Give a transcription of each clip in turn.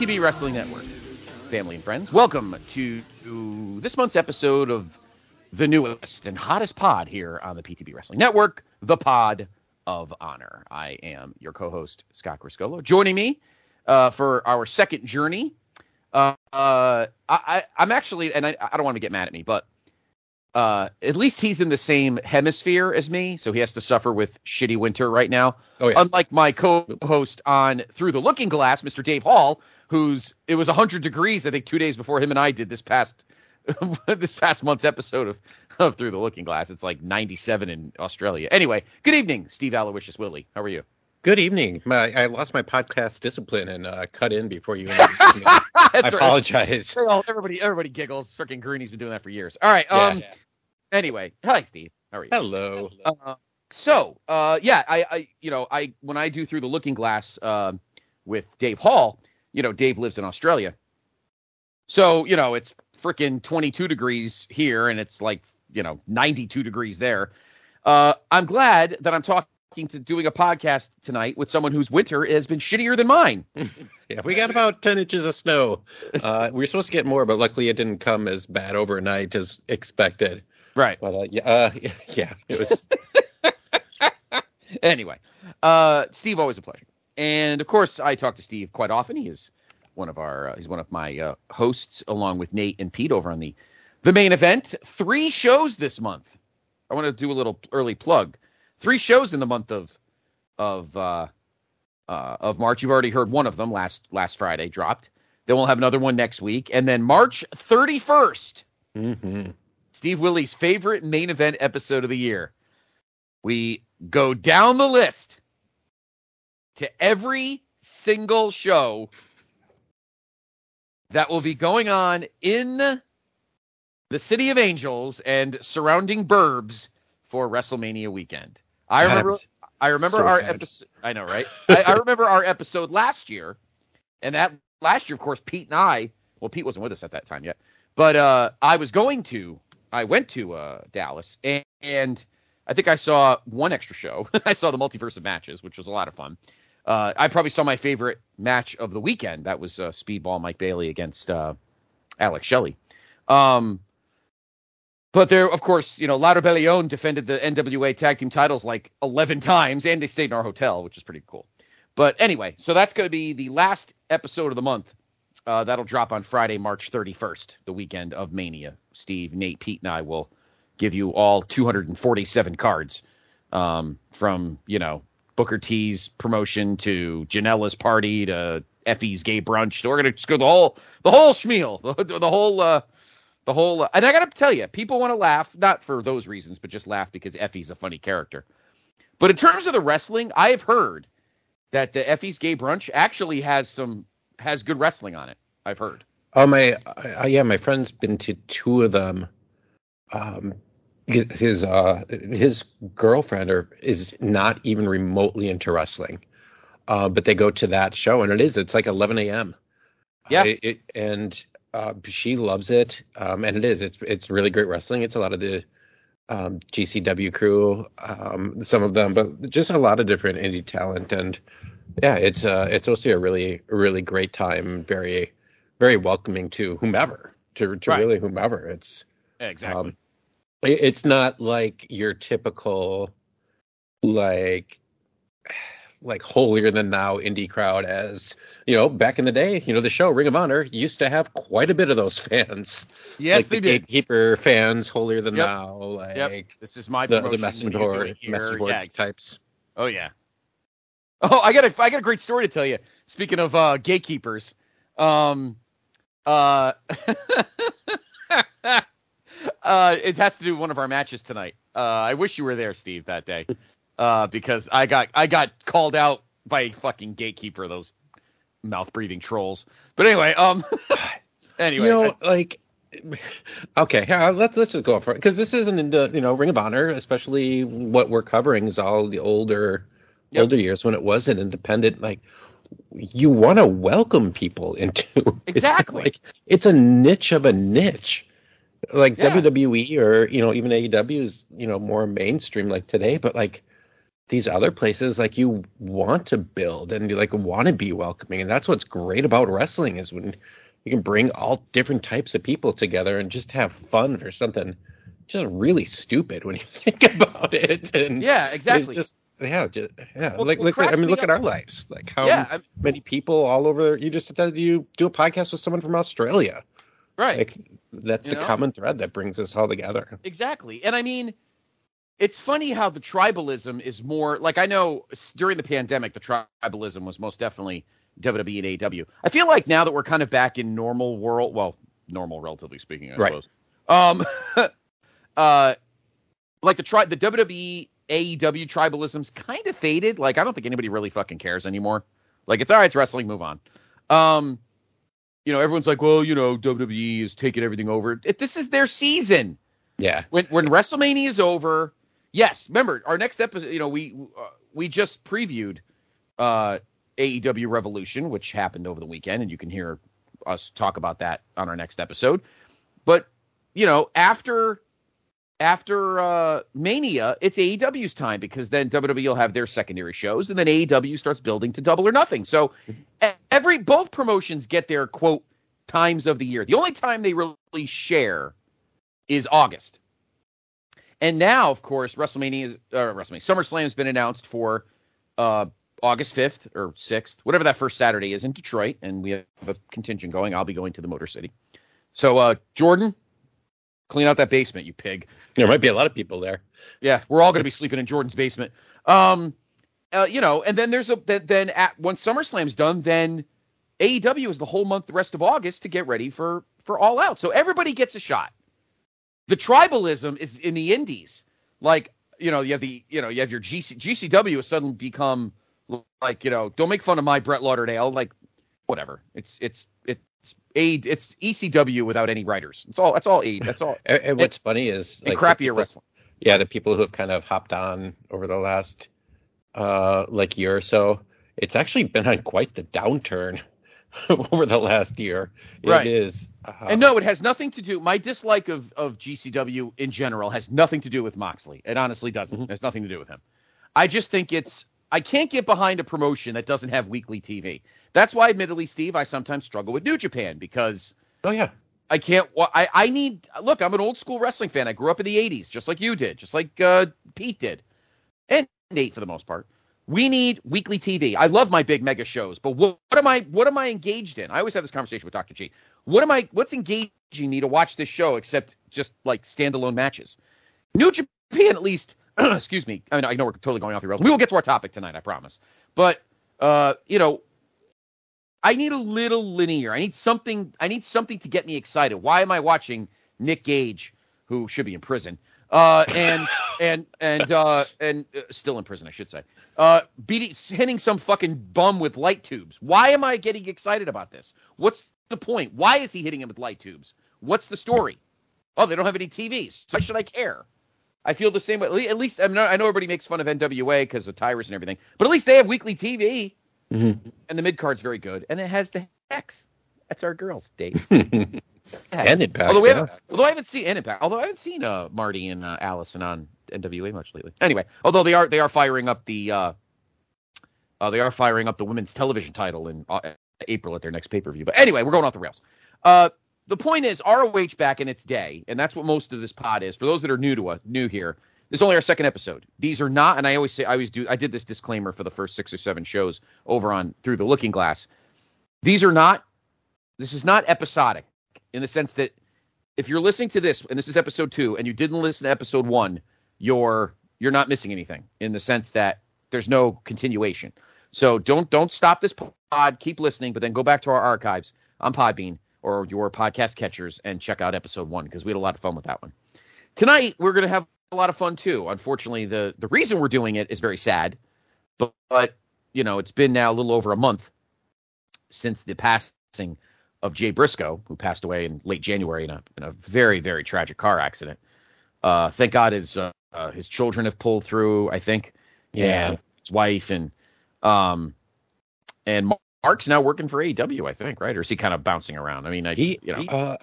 PTB Wrestling Network, family and friends, welcome to, to this month's episode of the newest and hottest pod here on the PTB Wrestling Network, the Pod of Honor. I am your co-host Scott Criscuolo. Joining me uh, for our second journey, uh, uh, I, am actually, and I, I don't want to get mad at me, but uh, at least he's in the same hemisphere as me, so he has to suffer with shitty winter right now. Oh, yeah. Unlike my co-host on Through the Looking Glass, Mr. Dave Hall, who's it was 100 degrees I think 2 days before him and I did this past this past month's episode of of Through the Looking Glass. It's like 97 in Australia. Anyway, good evening, Steve Aloysius Willie. How are you? Good evening. My, I lost my podcast discipline and uh, cut in before you. I right. apologize. Oh, everybody, everybody giggles. Freaking Greenies been doing that for years. All right. Um. Anyway, hi Steve. How are you? Hello. Uh, so, uh, yeah, I, I, you know, I when I do through the Looking Glass uh, with Dave Hall, you know, Dave lives in Australia, so you know it's freaking 22 degrees here, and it's like you know 92 degrees there. Uh, I'm glad that I'm talking to doing a podcast tonight with someone whose winter has been shittier than mine. Yeah, we got about 10 inches of snow. Uh, we were supposed to get more, but luckily it didn't come as bad overnight as expected. Right. But uh, yeah, uh, yeah, it was. anyway, uh, Steve, always a pleasure. And of course, I talk to Steve quite often. He is one of our, uh, he's one of my uh, hosts, along with Nate and Pete over on the the main event. Three shows this month. I want to do a little early plug. Three shows in the month of of uh, uh, of March. You've already heard one of them last last Friday dropped. Then we'll have another one next week, and then March thirty first. hmm Steve Willie's favorite main event episode of the year. We go down the list to every single show that will be going on in the City of Angels and surrounding burbs for WrestleMania weekend. I remember I remember so our episode I know, right? I, I remember our episode last year. And that last year, of course, Pete and I well, Pete wasn't with us at that time yet. But uh I was going to I went to uh, Dallas and, and I think I saw one extra show. I saw the multiverse of matches, which was a lot of fun. Uh, I probably saw my favorite match of the weekend. That was uh, Speedball Mike Bailey against uh, Alex Shelley. Um, but there, of course, you know, La Rebelión defended the NWA tag team titles like 11 times, and they stayed in our hotel, which is pretty cool. But anyway, so that's going to be the last episode of the month. Uh, that'll drop on Friday, March 31st, the weekend of Mania. Steve, Nate, Pete, and I will give you all 247 cards um, from, you know, Booker T's promotion to Janela's party to Effy's gay brunch. So we're gonna just go the whole the whole schmeal, the, the whole uh, the whole. Uh, and I gotta tell you, people want to laugh not for those reasons, but just laugh because Effy's a funny character. But in terms of the wrestling, I have heard that the Effy's gay brunch actually has some has good wrestling on it. I've heard. Oh my, uh, yeah, my friend's been to two of them. Um, his uh his girlfriend or is not even remotely into wrestling, uh, but they go to that show and it is it's like 11 a.m. Yeah. Uh, it- and uh, she loves it, um, and it is it's it's really great wrestling. It's a lot of the um, GCW crew, um, some of them, but just a lot of different indie talent and yeah, it's uh it's also a really really great time, very very welcoming to whomever, to to Right. really whomever. It's Exactly. um, it- it's not like your typical like like holier than thou indie crowd as you know back in the day you know the show ring of honor used to have quite a bit of those fans yes, like they the did. gatekeeper fans holier than Yep. thou like Yep. This is my the, the when message you do board it board Yeah, types Oh yeah. Oh, I got a I got a great story to tell you. Speaking of uh, gatekeepers, um, uh, uh, it has to do with one of our matches tonight. Uh, I wish you were there, Steve, that day. uh, because I got I got called out by a fucking gatekeeper those mouth breathing trolls. But anyway, um, anyway, you know, I- like, okay, yeah, let's let's just go for it because this isn't into you know Ring of Honor, especially what we're covering is all the older Yep. older years when it was an independent. Like, you want to welcome people into it's Exactly. like it's a niche of a niche. Like Yeah. WWE or you know even AEW is you know more mainstream like today, but like these other places like you want to build and you like want to be welcoming and that's what's great about wrestling is when you can bring all different types of people together and just have fun for something just really stupid when you think about it and yeah, it's exactly. just yeah just, yeah Well, like look at- i mean me look at our lives like how yeah, many people all over you just you do a podcast with someone from australia right. like that's You the know? common thread that brings us all together Exactly. And I mean, it's funny how the tribalism is more like I know during the pandemic, the tribalism was most definitely WWE and AEW. I feel like now that we're kind of back in normal world, well, normal relatively speaking, I Right. suppose. Um, uh, like the tri- the WWE AEW tribalism's kind of faded. Like I don't think anybody really fucking cares anymore. Like it's all right, it's wrestling, move on. Um, you know, everyone's like, well, you know, WWE is taking everything over. It, this is their season yeah when when WrestleMania is over, yes. Remember our next episode. You know, we uh, we just previewed uh, AEW Revolution, which happened over the weekend, and you can hear us talk about that on our next episode. But you know, after after uh, Mania, it's AEW's time because then WWE will have their secondary shows, and then AEW starts building to Double or Nothing. So every both promotions get their quote times of the year. The only time they really share is August. And now, of course, WrestleMania is uh, WrestleMania SummerSlam has been announced for uh, August 5th or 6th, whatever that first Saturday is in Detroit, and we have a contingent going. I'll be going to the Motor City. So, uh, Jordan, clean out that basement, you pig. there might be a lot of people there Yeah, we're all going to be sleeping in Jordan's basement. Um, uh, you know, and then there's a then, then at once SummerSlam's done, then AEW is the whole month, the rest of August to get ready for for All Out. So everybody gets a shot. The tribalism is in the Indies, like you know, you have the you know you have your GC, GCW has suddenly become like you know, don't make fun of my Brett Lauderdale, like whatever. It's it's it's a it's ECW without any writers. It's all that's all A that's all and, and what's funny is like crappier people- wrestling. yeah, the people who have kind of hopped on over the last uh like year or so, it's actually been on quite the downturn over the last year. Right. It is. Uh, And no, it has nothing to do. My dislike of of GCW in general has nothing to do with Moxley. It honestly doesn't. Mhm. It has nothing to do with him. I just think it's. I can't get behind a promotion that doesn't have weekly TV. That's why, admittedly, Steve, I sometimes struggle with New Japan because Oh yeah. I can't. I I need. Look, I'm an old school wrestling fan. I grew up in the '80s, just like you did, just like uh, Pete did, and Nate for the most part. We need weekly TV. I love my big mega shows, but what, what am I? What am I engaged in? I always have this conversation with Dr. G. What am I? What's engaging me to watch this show except just like standalone matches? New Japan, at least. excuse me. I mean, I know we're totally going off the rails. We will get to our topic tonight, I promise. But uh, you know, I need a little linear. I need something. I need something to get me excited. Why am I watching Nick Gage, who should be in prison, uh, and and and uh, and uh, still in prison, I should say, uh, beating, hitting some fucking bum with light tubes? Why am I getting excited about this? What's the point? Why is he hitting him with light tubes? What's the story? Oh, they don't have any TVs. Why should I care? I feel the same way. At least I, mean, I know everybody makes fun of NWA because of Tyrus and everything, but at least they have weekly TV Mhm. and the mid card's very good, and it has the Hex. That's our girls, Dave. and Impact. although we yeah. haven't, although I haven't seen and Impact, although I haven't seen uh, Marti and uh, Allysin on NWA much lately. Anyway, although they are they are firing up the uh, uh they are firing up the women's television title in uh, April at their next pay per view. But anyway, we're going off the rails. Uh, the point is ROH back in its day, and that's what most of this pod is. For those that are new to us, new here, this is only our second episode. These are not, and I always say, I always do, I did this disclaimer for the first six or seven shows over on Through the Looking Glass. These are not, this is not episodic in the sense that if you're listening to this, and this is episode two, and you didn't listen to episode one, you're you're not missing anything in the sense that there's no continuation. So don't don't stop this pod, keep listening, but then go back to our archives on Podbean or your podcast catchers and check out episode one because we had a lot of fun with that one. Tonight we're going to have a lot of fun too. Unfortunately, the the reason we're doing it is very sad, but, but you know it's been now a little over a month since the passing of Jay Briscoe, who passed away in late January in a in a very very tragic car accident. Uh, thank God his uh, uh, his children have pulled through. I think, Yeah. his wife and um and Mark's now working for AEW. I think, right? Or is he kind of bouncing around? I mean, I He, you know. uh,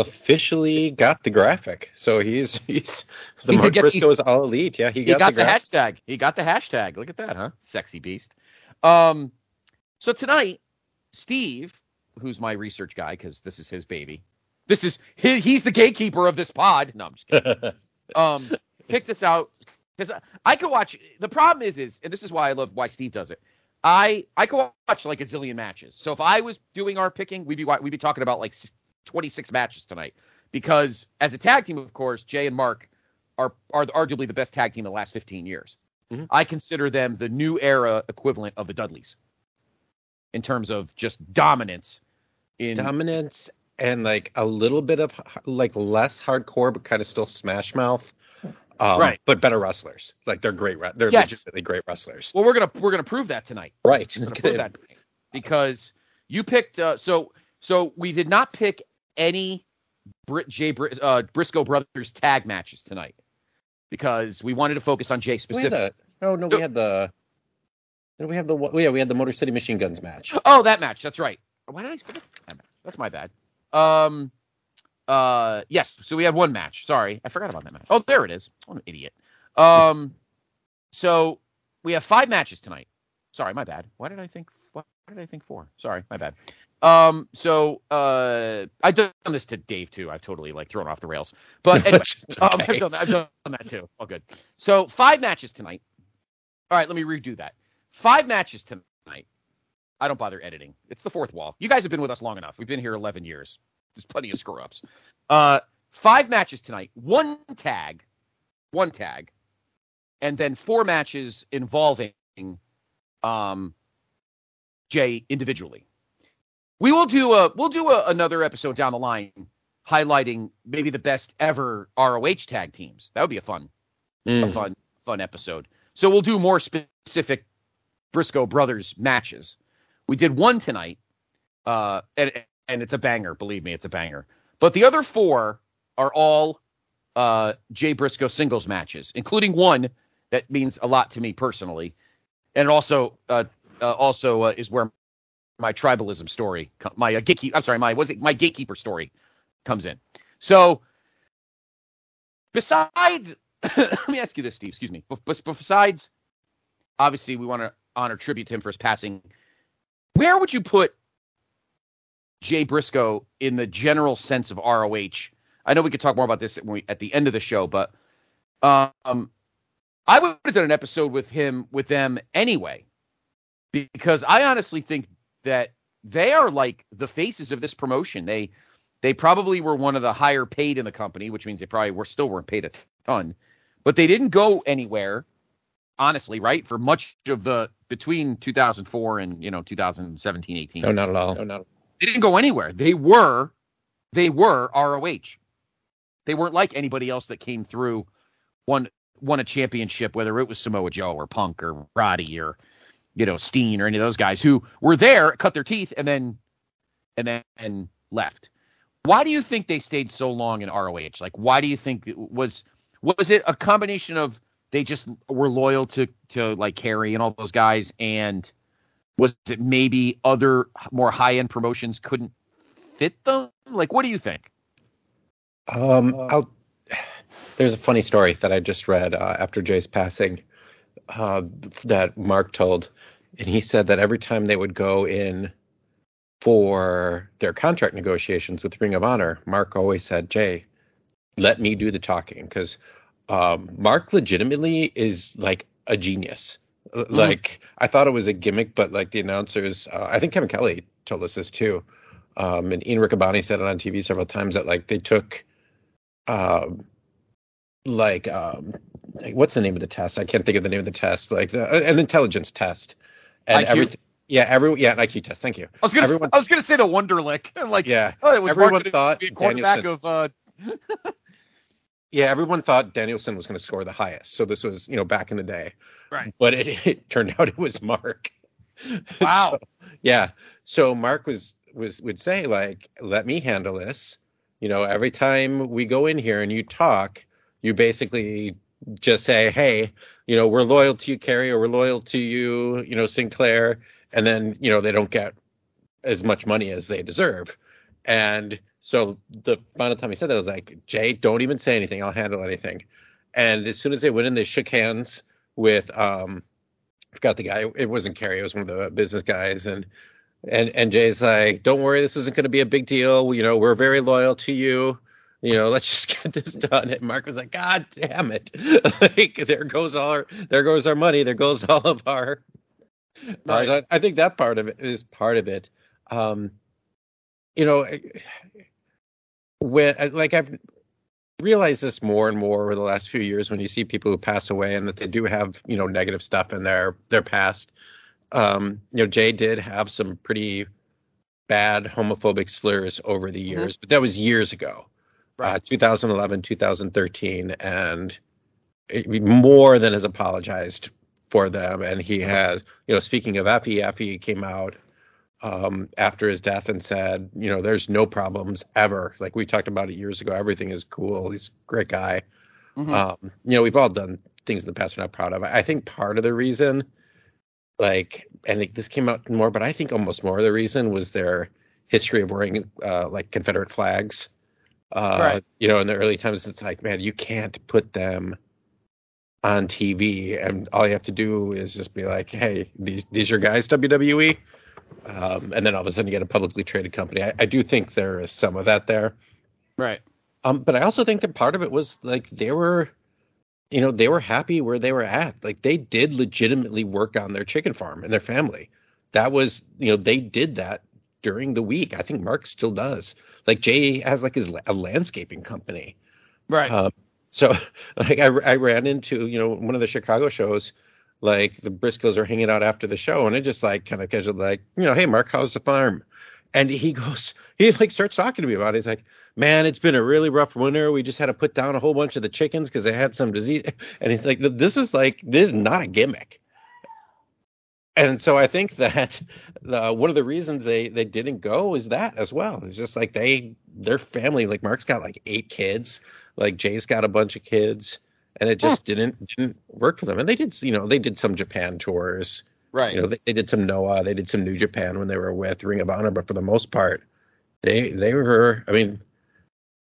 officially got the graphic, so he's he's the He Mark get- Briscoe is all elite. Yeah, he he got, got, the, the, hashtag. He got the hashtag. Look at that, huh? Sexy beast. Um, so tonight, Steve, who's my research guy, because this is his baby. This is he, he's the gatekeeper of this pod. No, I'm just kidding. um, picked this out because I, I could watch. The problem is, is and this is why I love why Steve does it. I I could watch like a zillion matches. So if I was doing our picking, we'd be we'd be talking about like 26 matches tonight. Because as a tag team, of course, Jay and Mark are are arguably the best tag team in the last 15 years. Mhm. I consider them the new era equivalent of the Dudleys in terms of just dominance in dominance and like a little bit of like less hardcore, but kind of still Smash Mouth. Um, Right. But better wrestlers. Like they're great. They're Yes. legitimately great wrestlers. Well, we're gonna we're gonna prove that tonight. Right. Prove that tonight. because you picked. Uh, so so we did not pick any Brit Jay Bri- uh, Briscoe brothers tag matches tonight because we wanted to focus on Jay We had specific. no, no, we had the. We have the. oh, Yeah, we had the Motor City Machine Guns match. Oh, that match. That's right. Why did I forget that match? That's my bad. Um. Uh. Yes. So we had one match. Sorry, I forgot about that match. Oh, there it is. I'm an idiot. Um. So we have five matches tonight. Sorry, my bad. Why did I think? What did I think four? Sorry, my bad. Um. So uh, I've done this to Dave too. I've totally like thrown off the rails. But anyway, It's um. I've done that. I've done that too. All good. So five matches tonight. All right, let me redo that. Five matches tonight. I don't bother editing. It's the fourth wall. You guys have been with us long enough. We've been here 11 years. There's plenty of screw ups. Uh, five matches tonight. One tag, one tag, and then four matches involving um, Jay individually. We will do a we'll do a, another episode down the line highlighting maybe the best ever ROH tag teams. That would be a fun a Mm. fun fun episode. So we'll do more specific Briscoe brothers matches. We did one tonight, uh, and and it's a banger. Believe me, it's a banger. But the other four are all uh, Jay Briscoe singles matches, including one that means a lot to me personally, and also uh, uh, also uh, is where my tribalism story, my uh, gatekeeper. I'm sorry, my was it my gatekeeper story comes in. So besides let me ask you this, Steve. Excuse me. But besides, obviously, we want to honor tribute to him for his passing. Where would you put Jay Briscoe in the general sense of ROH? I know we could talk more about this when we, at the end of the show, but um, I would have done an episode with him with them anyway, because I honestly think that they are like the faces of this promotion. They they probably were one of the higher paid in the company, which means they probably were still weren't paid a ton but they didn't go anywhere honestly right for much of the between 2004 and you know 2017 18 No, not at all. No, not. they didn't go anywhere. They were they were roh they weren't like anybody else that came through won won a championship whether it was samoa joe or punk or roddy or you know steen or any of those guys who were there cut their teeth and then and then and left. Why do you think they stayed so long in roh like why do you think it was was it a combination of they just were loyal to to like Cary and all those guys, and was it maybe other more high end promotions couldn't fit them? Like, what do you think? Um, I'll. There's a funny story that I just read uh, after Jay's passing uh, that Mark told, and he said that every time they would go in for their contract negotiations with Ring of Honor, Mark always said, "Jay, let me do the talking," because um, Mark legitimately is like a genius. Uh, Like I thought it was a gimmick, but like the announcers, uh, I think Kevin Kelly told us this too, um, and Ian Riccaboni said it on TV several times that like they took, um, like um, like, what's the name of the test? I can't think of the name of the test. Like the, uh, an intelligence test, and IQ? everything. Yeah, every yeah, an IQ test. Thank you. I was gonna Everyone- I was gonna say the Wonderlic, like Yeah, oh, it was everyone marketed to thought be a quarterback Danielson- of uh, Yeah, everyone thought Danielson was going to score the highest. So this was, you know, back in the day. Right. But it, it turned out it was Mark. Wow. So, yeah. So Mark was was would say like, "Let me handle this." You know, every time we go in here and you talk, you basically just say, "Hey, you know, we're loyal to you, Cary, or we're loyal to you, you know, Sinclair," and then you know they don't get as much money as they deserve. And so the amount of time he said that I was like, Jay, don't even say anything. I'll handle anything. And as soon as they went in, they shook hands with um I forgot the guy. It wasn't Cary. It was one of the business guys. And and and Jay's like, don't worry, this isn't going to be a big deal. You know, we're very loyal to you. You know, let's just get this done. And Mark was like, God damn it! like there goes all our there goes our money. There goes all of our. Right. I, I think that part of it is part of it. Um, you know, when like I've realized this more and more over the last few years when you see people who pass away and that they do have you know negative stuff in their their past. Um, you know, Jay did have some pretty bad homophobic slurs over the years, but that was years ago, uh, 2011, 2013, and it, more than has apologized for them. And he has, you know, speaking of Effy, Effy came out um, after his death and said, you know, there's no problems ever. Like we talked about it years ago. Everything is cool. He's a great guy. Mhm. Um, you know, we've all done things in the past we're not proud of. I think part of the reason, like, and it, this came out more, but I think almost more of the reason was their history of wearing uh, like Confederate flags. Uh, Right. You know, in the early times, it's like, man, you can't put them on TV, and all you have to do is just be like, hey, these these are guys WWE. Um, and then all of a sudden you get a publicly traded company. I, I do think there is some of that there. Right. Um, but I also think that part of it was like they were, you know, they were happy where they were at. Like they did legitimately work on their chicken farm and their family. That was, you know, they did that during the week. I think Mark still does. Like Jay has like his a landscaping company. Right. Um, so like I, I ran into you know one of the Chicago shows, like the Briscoes are hanging out after the show, and I just like kind of casually like you know hey Mark how's the farm, and he goes he like starts talking to me about it. He's like man it's been a really rough winter we just had to put down a whole bunch of the chickens because they had some disease and he's like this is like this is not a gimmick. And so I think that uh, one of the reasons they they didn't go is that as well. It's just like they their family like Mark's got like eight kids like Jay's got a bunch of kids, and it just didn't didn't work for them. And they did, you know, they did some Japan tours. right. You know, they, they did some Noah, they did some New Japan when they were with Ring of Honor, but for the most part, they they were. I mean,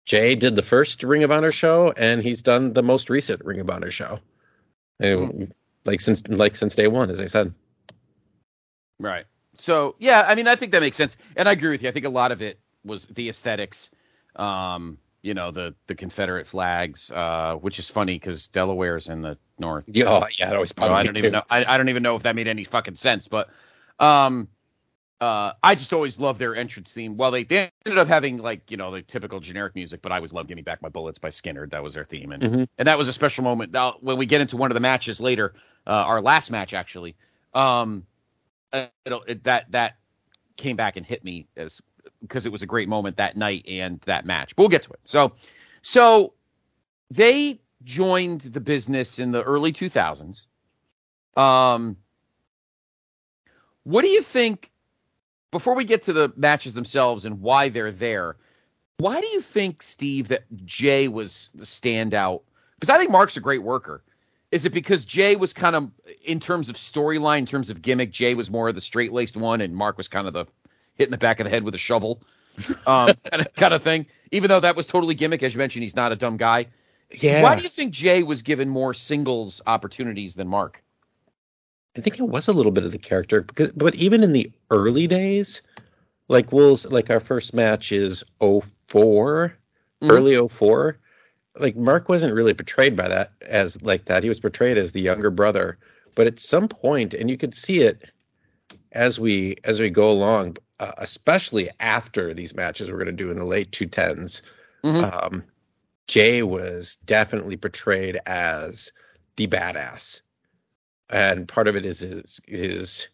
Jay did the first Ring of Honor show, and he's done the most recent Ring of Honor show. And, Like since like since day one, as I said. Right. So yeah, I mean, I think that makes sense, and I agree with you. I think a lot of it was the aesthetics. Um, you know, the the Confederate flags, uh, which is funny because Delaware's in the north. Yeah, oh, yeah, it always bothered I don't too. even know. I, I don't even know if that made any fucking sense, but um, uh, I just always loved their entrance theme. Well, they, they ended up having like you know the typical generic music, but I always loved "Give Me Back My Bullets" by Skynyrd. That was their theme, and Mhm. and that was a special moment. Now, when we get into one of the matches later, uh, our last match actually, um, it'll, it, that that came back and hit me as because it was a great moment that night and that match. But we'll get to it. So, so they joined the business in the early 2000s. Um, what do you think? Before we get to the matches themselves and why they're there, why do you think, Steve, that Jay was the standout? Because I think Mark's a great worker. Is it because Jay was kind of, in terms of storyline, in terms of gimmick, Jay was more of the straight laced one, and Mark was kind of the hitting the back of the head with a shovel, um, kind of kind of thing. Even though that was totally gimmick, as you mentioned, he's not a dumb guy. Yeah, Why do you think Jay was given more singles opportunities than Mark? I think it was a little bit of the character because but even in the early days, like we'll like our first match is 4 Mhm. early 04. Like Mark wasn't really portrayed by that as like that. He was portrayed as the younger brother. But at some point, and you could see it as we as we go along, uh, especially after these matches we're going to do in the late 210s, Mhm. um, Jay was definitely portrayed as the badass and part of it is his his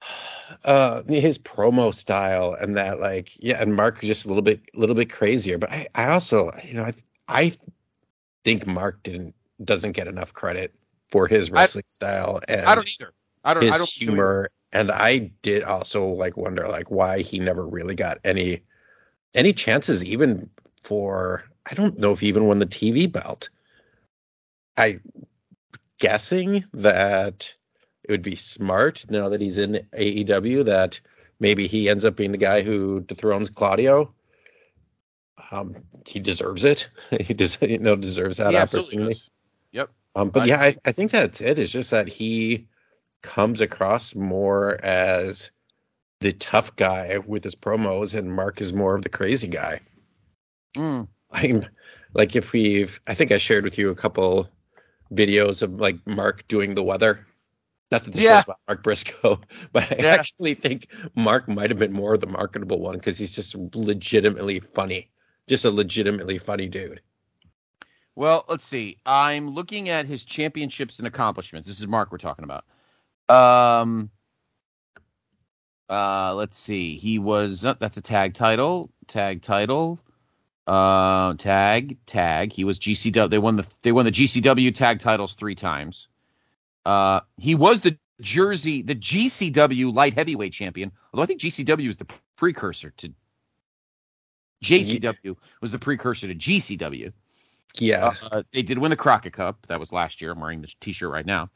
uh his promo style and that like yeah and mark is just a little bit a little bit crazier but i i also you know i I think Mark didn't doesn't get enough credit for his wrestling I, style and I don't either. I don't. His I don't humor, and I did also like wonder like why he never really got any any chances even for I don't know if he even won the TV belt. I guessing that it would be smart now that he's in AEW that maybe he ends up being the guy who dethrones Claudio. Um, he deserves it. he does, you know, deserves that opportunity. Yep. Um, but I, yeah, I, I think that's it. It's just that he comes across more as the tough guy with his promos, and Mark is more of the crazy guy. Mm. I'm like if we've, I think I shared with you a couple videos of like Mark doing the weather. Not that this yeah. is about Mark Briscoe, but I yeah. actually think Mark might have been more of the marketable one because he's just legitimately funny, just a legitimately funny dude. Well, let's see. I'm looking at his championships and accomplishments. This is Mark we're talking about. Um, uh, let's see. He was uh, that's a tag title. Tag title. Uh, tag tag. He was GCW. They won the they won the GCW tag titles three times. Uh, he was the Jersey the GCW light heavyweight champion. Although I think GCW was the precursor to JCW was the precursor to GCW. Yeah, uh, they did win the Crockett Cup. That was last year. I'm wearing the T-shirt right now.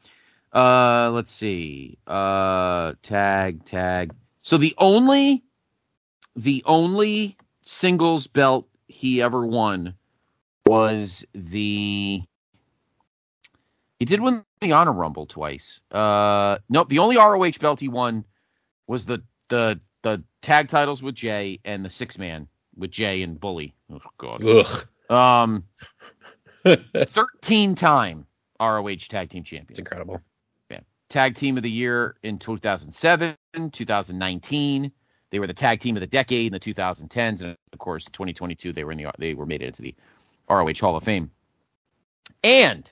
Uh, let's see. Uh, tag, tag. So the only, the only singles belt he ever won was the. He did win the Honor Rumble twice. Uh, nope. The only ROH belt he won was the the the tag titles with Jay and the six man with Jay and Bully. Oh God. Ugh. Um, thirteen time ROH tag team champion. It's incredible. Tag Team of the Year in 2007, 2019. They were the Tag Team of the Decade in the 2010s, and of course, 2022 they were in the they were made into the ROH Hall of Fame. And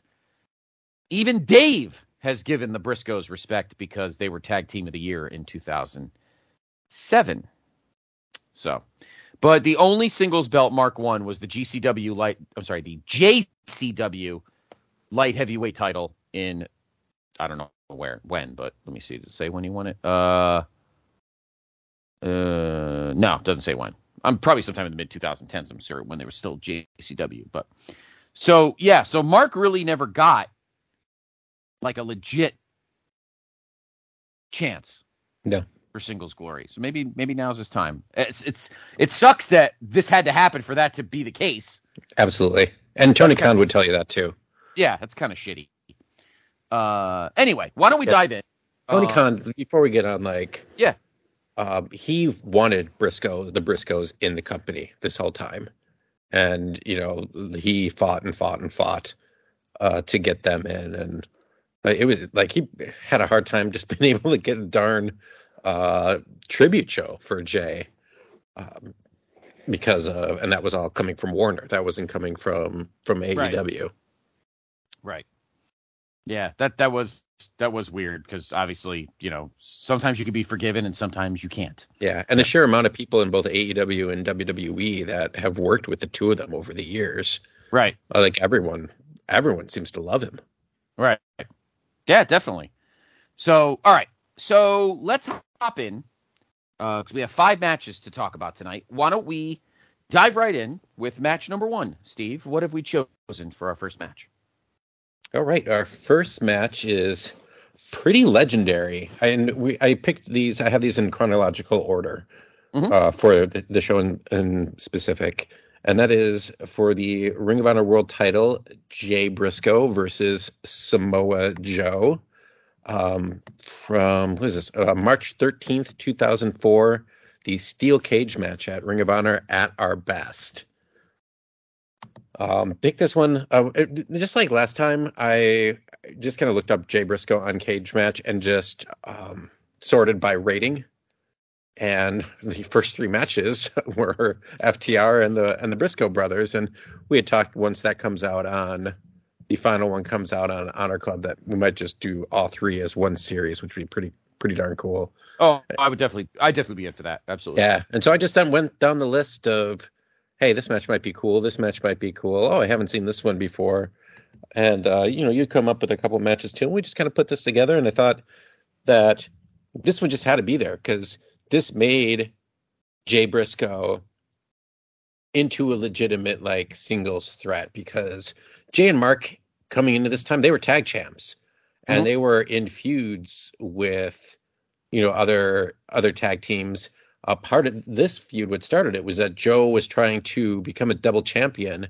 even Dave has given the Briscoes respect because they were Tag Team of the Year in 2007. So, but the only singles belt Mark won was the GCW light. I'm sorry, the JCW light heavyweight title in I don't know where when, but let me see. Does it say when he won it? Uh, uh, no, it doesn't say when. I'm probably sometime in the mid 2010s. I'm sure when they were still JCW. But so yeah, so Mark really never got like a legit chance. No. For singles glory. So maybe maybe now's his time. It's it's it sucks that this had to happen for that to be the case. Absolutely. And Tony Khan would tell you that too. Yeah, that's kind of shitty. Uh, anyway, why don't we yeah. dive in? Tony uh, Khan, before we get on, like, yeah, um, he wanted Briscoe, the Briscoes, in the company this whole time, and you know he fought and fought and fought uh, to get them in, and it was like he had a hard time just being able to get a darn uh, tribute show for Jay. Um, because of and that was all coming from Warner. That wasn't coming from from AEW. Right. right. Yeah, that that was that was weird because obviously, you know, sometimes you can be forgiven and sometimes you can't. Yeah, and the sheer amount of people in both AEW and WWE that have worked with the two of them over the years. Right. Like everyone, everyone seems to love him. Right. Yeah, definitely. So, all right. So let's hop in because uh, we have five matches to talk about tonight. Why don't we dive right in with match number one? Steve, what have we chosen for our first match? All right, our first match is pretty legendary, and we I picked these. I have these in chronological order mm-hmm. uh, for the, the show in, in, specific, and that is for the Ring of Honor World Title, Jay Briscoe versus Samoa Joe, um, from what is this? Uh, March thirteenth, two thousand four, the steel cage match at Ring of Honor at our best. Um, pick this one. Uh, it, just like last time, I just kind of looked up Jay Briscoe on Cage Match and just um, sorted by rating. And the first three matches were FTR and the and the Briscoe brothers. And we had talked once that comes out on the final one comes out on Honor Club that we might just do all three as one series, which would be pretty pretty darn cool. Oh, I would definitely, I definitely be in for that. Absolutely. Yeah. And so I just then went down the list of hey, this match might be cool. This match might be cool. Oh, I haven't seen this one before. And uh, you know, you'd come up with a couple of matches too. And we just kind of put this together, and I thought that this one just had to be there because this made Jay Briscoe into a legitimate like singles threat because Jay and Mark coming into this time they were tag champs and Mhm. they were in feuds with you know other other tag teams. A part of this feud, what started it was that Joe was trying to become a double champion,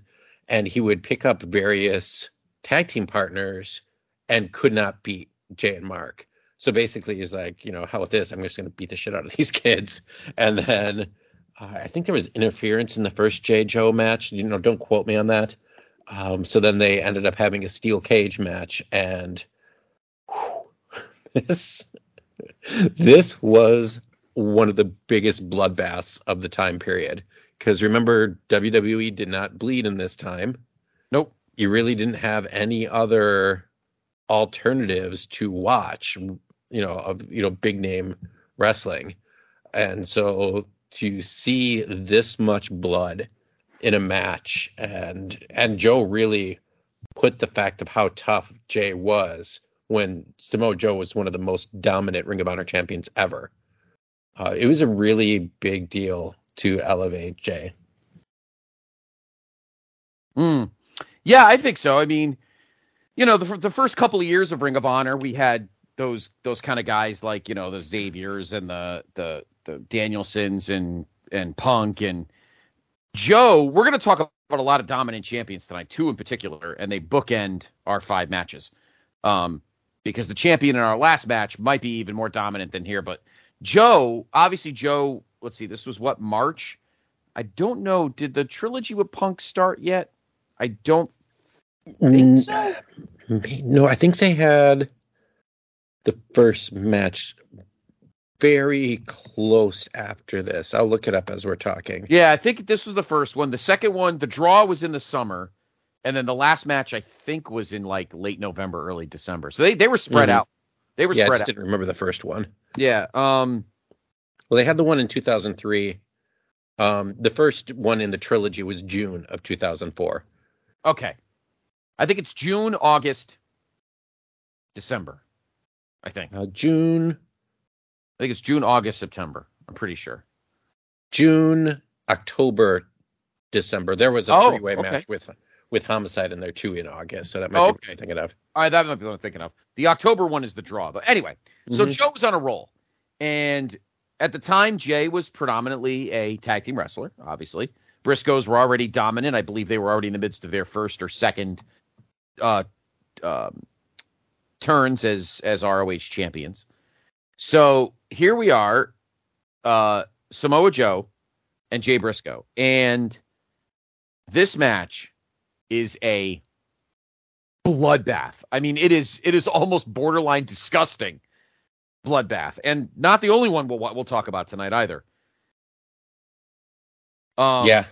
and he would pick up various tag team partners and could not beat Jay and Mark. So basically, he's like, you know, how with this? I'm just going to beat the shit out of these kids. And then uh, I think there was interference in the first Jay Joe match. You know, don't quote me on that. Um, so then they ended up having a steel cage match, and whew, this this was one of the biggest bloodbaths of the time period. Because remember, WWE did not bleed in this time. Nope. You really didn't have any other alternatives to watch, you know, of you know big name wrestling, and so to see this much blood in a match, and and Joe really put the fact of how tough Jay was when Samoa Joe was one of the most dominant Ring of Honor champions ever. Uh, it was a really big deal to elevate Jay. Mm. Yeah, I think so. I mean, you know, the the first couple of years of Ring of Honor, we had those those kind of guys like you know the Xaviers and the the the Danielsons and and Punk and Joe. We're going to talk about a lot of dominant champions tonight, two in particular, and they bookend our five matches. Um, because the champion in our last match might be even more dominant than here, but Joe, obviously Joe. Let's see, this was what March. I don't know. Did the trilogy with Punk start yet? I don't think so. No, I think they had the first match very close after this. I'll look it up as we're talking. Yeah, I think this was the first one. The second one, the draw was in the summer, and then the last match I think was in like late November, early December. So they they were spread Mhm. out. They were Yeah, I spread just out. didn't remember the first one. Yeah. Um. Well, they had the one in 2003. Um, the first one in the trilogy was June of 2004. Okay. I think it's June, August, December. I think. Uh, June, I think it's June, August, September. I'm pretty sure. June, October, December. There was a Oh, three-way okay. match with with Homicide in there too in August. So that might Oh, be what okay. I'm thinking of. All right, that might be what I'm thinking of. The October one is the draw. But anyway, so Mhm. Joe was on a roll. And at the time, Jay was predominantly a tag team wrestler, obviously. Briscoes were already dominant. I believe they were already in the midst of their first or second uh, um, turns as as ROH champions. So here we are, uh, Samoa Joe and Jay Briscoe. And this match is a bloodbath. I mean, it is it is almost borderline disgusting bloodbath, and not the only one we'll we'll talk about tonight either. Um, yeah,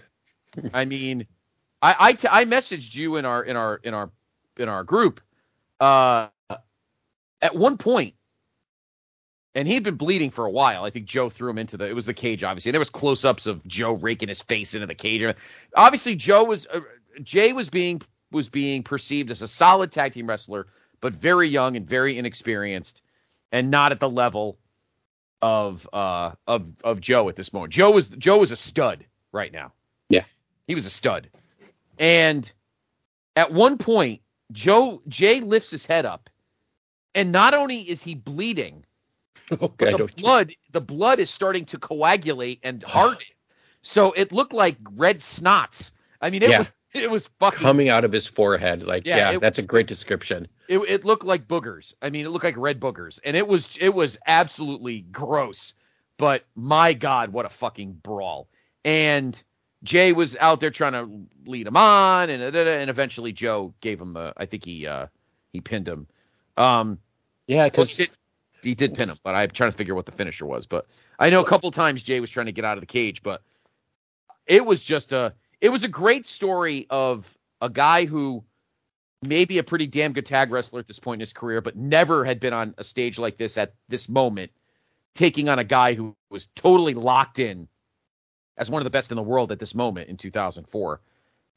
I mean, I I, t- I messaged you in our in our in our in our group uh, at one point, and he'd been bleeding for a while. I think Joe threw him into the it was the cage, obviously. And there was close ups of Joe raking his face into the cage. Obviously, Joe was uh, Jay was being was being perceived as a solid tag team wrestler, but very young and very inexperienced, and not at the level of uh of of Joe at this moment. Joe was Joe was a stud right now. Yeah. He was a stud. And at one point, Joe Jay lifts his head up, and not only is he bleeding, okay. but the blood the blood is starting to coagulate and harden. so it looked like red snots. I mean, it Yeah. was it was fucking coming out of his forehead. Like, Yeah, yeah, that's was- a great description. it, it looked like boogers. I mean, it looked like red boogers, and it was it was absolutely gross. But my God, what a fucking brawl! And Jay was out there trying to lead him on, and and eventually Joe gave him the. I think he uh he pinned him. Um, Yeah, because he, did, he did pin him, but I'm trying to figure what the finisher was. But I know a couple times Jay was trying to get out of the cage, but it was just a it was a great story of a guy who may be a pretty damn good tag wrestler at this point in his career, but never had been on a stage like this at this moment, taking on a guy who was totally locked in as one of the best in the world at this moment in 2004.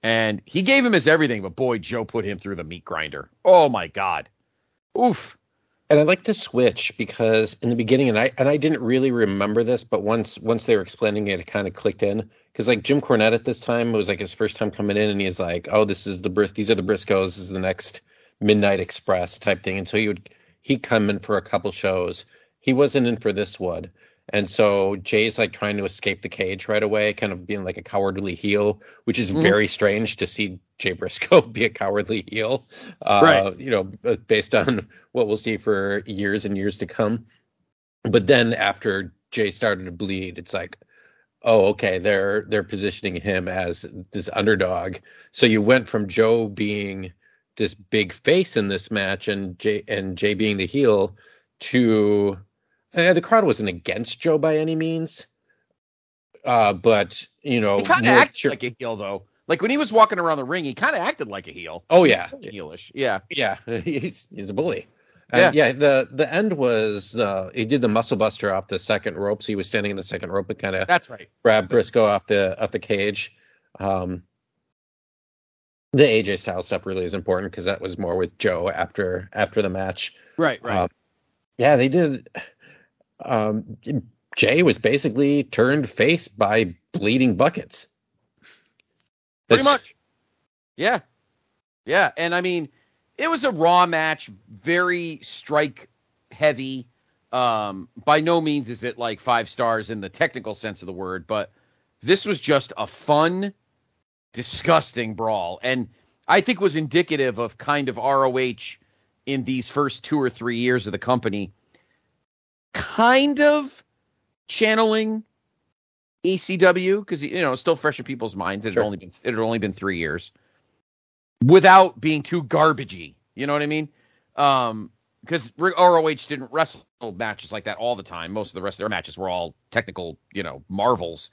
And he gave him his everything, but boy, Joe put him through the meat grinder. Oh my God. Oof. And I like to switch because in the beginning, and I and I didn't really remember this, but once once they were explaining it, it kind of clicked in. Because like Jim Cornette at this time it was like his first time coming in, and he's like, "Oh, this is the Bris- these are the Briscoes. This is the next Midnight Express type thing." And so he would he'd come in for a couple shows. He wasn't in for this one, and so Jay's like trying to escape the cage right away, kind of being like a cowardly heel, which is Mhm. very strange to see Jay Briscoe be a cowardly heel. Uh, Right. You know, based on what we'll see for years and years to come. But then after Jay started to bleed, it's like, oh, okay, they're they're positioning him as this underdog. So you went from Joe being this big face in this match and Jay and Jay being the heel to uh, the crowd wasn't against Joe by any means. Uh, but you know, He kind of acted cheer- like a heel, though. Like when he was walking around the ring, he kind of acted like a heel. Oh, yeah. heelish. Yeah. Yeah, he's he's a bully. And yeah. the the end was uh, he did the muscle buster off the second rope, so he was standing in the second rope and kind of That's right. grabbed Briscoe off the off the cage. Um, the AJ Styles stuff really is important because that was more with Joe after after the match. Right. Right. Um, yeah, they did. Um, Jay was basically turned face by bleeding buckets. Pretty much. Yeah. Yeah. And I mean, it was a raw match, very strike heavy. Um, by no means is it like five stars in the technical sense of the word, but this was just a fun, disgusting brawl. And I think was indicative of kind of ROH in these first two or three years of the company, kind of channeling ECW because you know it's still fresh in people's minds. It had only been it had only been three years, without being too garbagey. You know what I mean? Um, because ROH didn't wrestle matches like that all the time. Most of the rest of their matches were all technical, you know, marvels.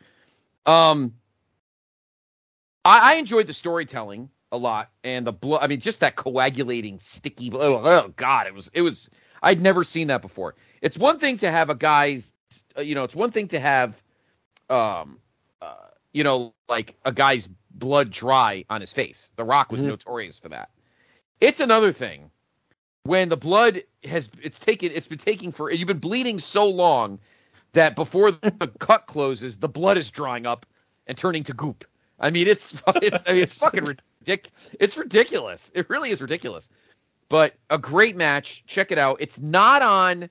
Um, I, I enjoyed the storytelling a lot and the blood. I mean, just that coagulating, sticky. Oh, oh God, it was it was. I'd never seen that before. It's one thing to have a guy's, uh, you know, it's one thing to have, um, uh, you know, like a guy's blood dry on his face. The Rock was Mhm. notorious for that. It's another thing when the blood has it's taken it's been taking for you've been bleeding so long that before the cut closes, the blood is drying up and turning to goop. I mean, it's it's I mean, it's fucking ridiculous. It's ridiculous. It really is ridiculous. But a great match. Check it out. It's not on.